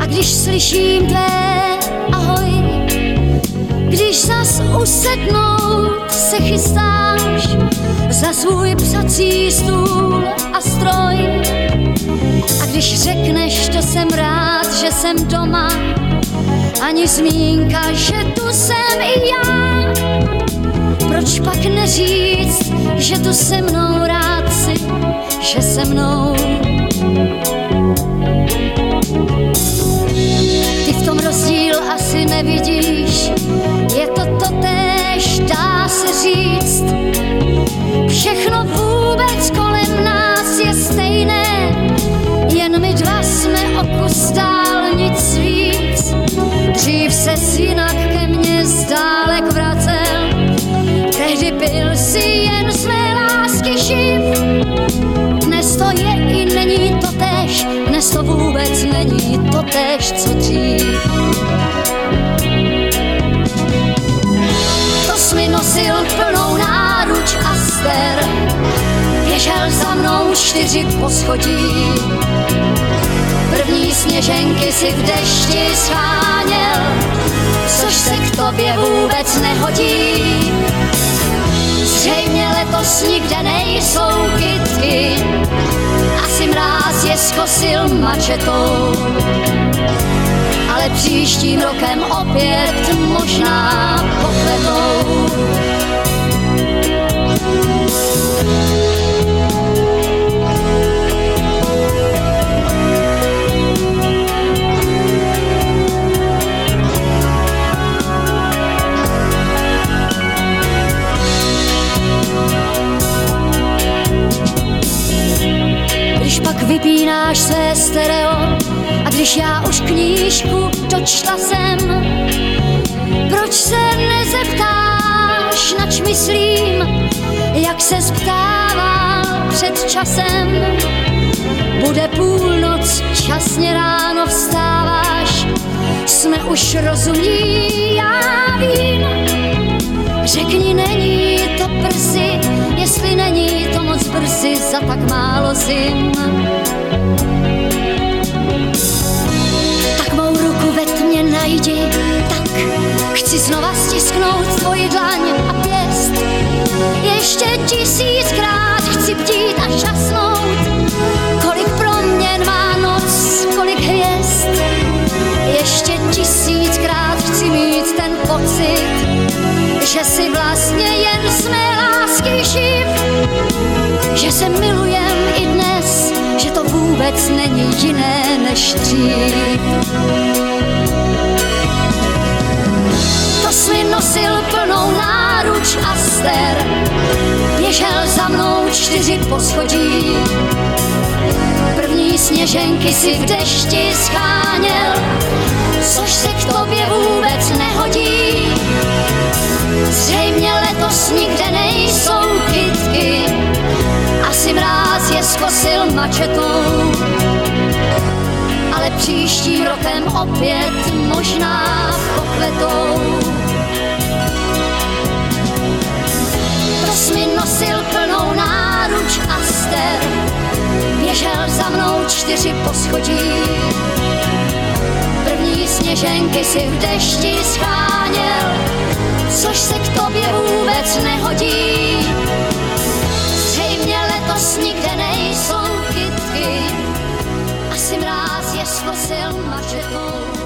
a když slyším tvé ahoj, když zas usednout se chystáš za svůj psací stůl a stroj a když řekneš, to jsem rád, že jsem doma, ani zmínka, že tu jsem i já. Proč pak neříct, že tu se mnou rád si, že se mnou nevidíš, je to totéž, dá se říct. Všechno vůbec kolem nás je stejné, jen my dva jsme o kus nic víc. Dřív se jinak ke mně zdálek vracel, tehdy byl si jen své lásky živ. Dnes to je i není to tež, dnes to vůbec není to tež, co dřív. Nosil plnou náruč a ster, běžel za mnou čtyři poschodí. První sněženky si v dešti scháněl, což se k tobě vůbec nehodí. Zřejmě letos nikde nejsou kytky, asi mráz je zkosil mačetou. Ale příštím rokem opět možná pokletou. Se milujem i dnes, že to vůbec není jiné než dřív. To jsi nosil plnou náruč a ster, běžel za mnou čtyři poschodí. První sněženky si v dešti scháněl, což se k tobě vůbec nehodí. Zřejmě letos nikde nejsou kytky, asi mráz je zkosil mačetou. Ale příštím rokem opět možná pokvetou. To jsi mi nosil plnou náruč a ster, běžel za mnou čtyři poschodí. První sněženky si v dešti scháněl, což se k tobě vůbec nehodí. Letos nikde nejsou kytky, asi mráz je skosil mačetou,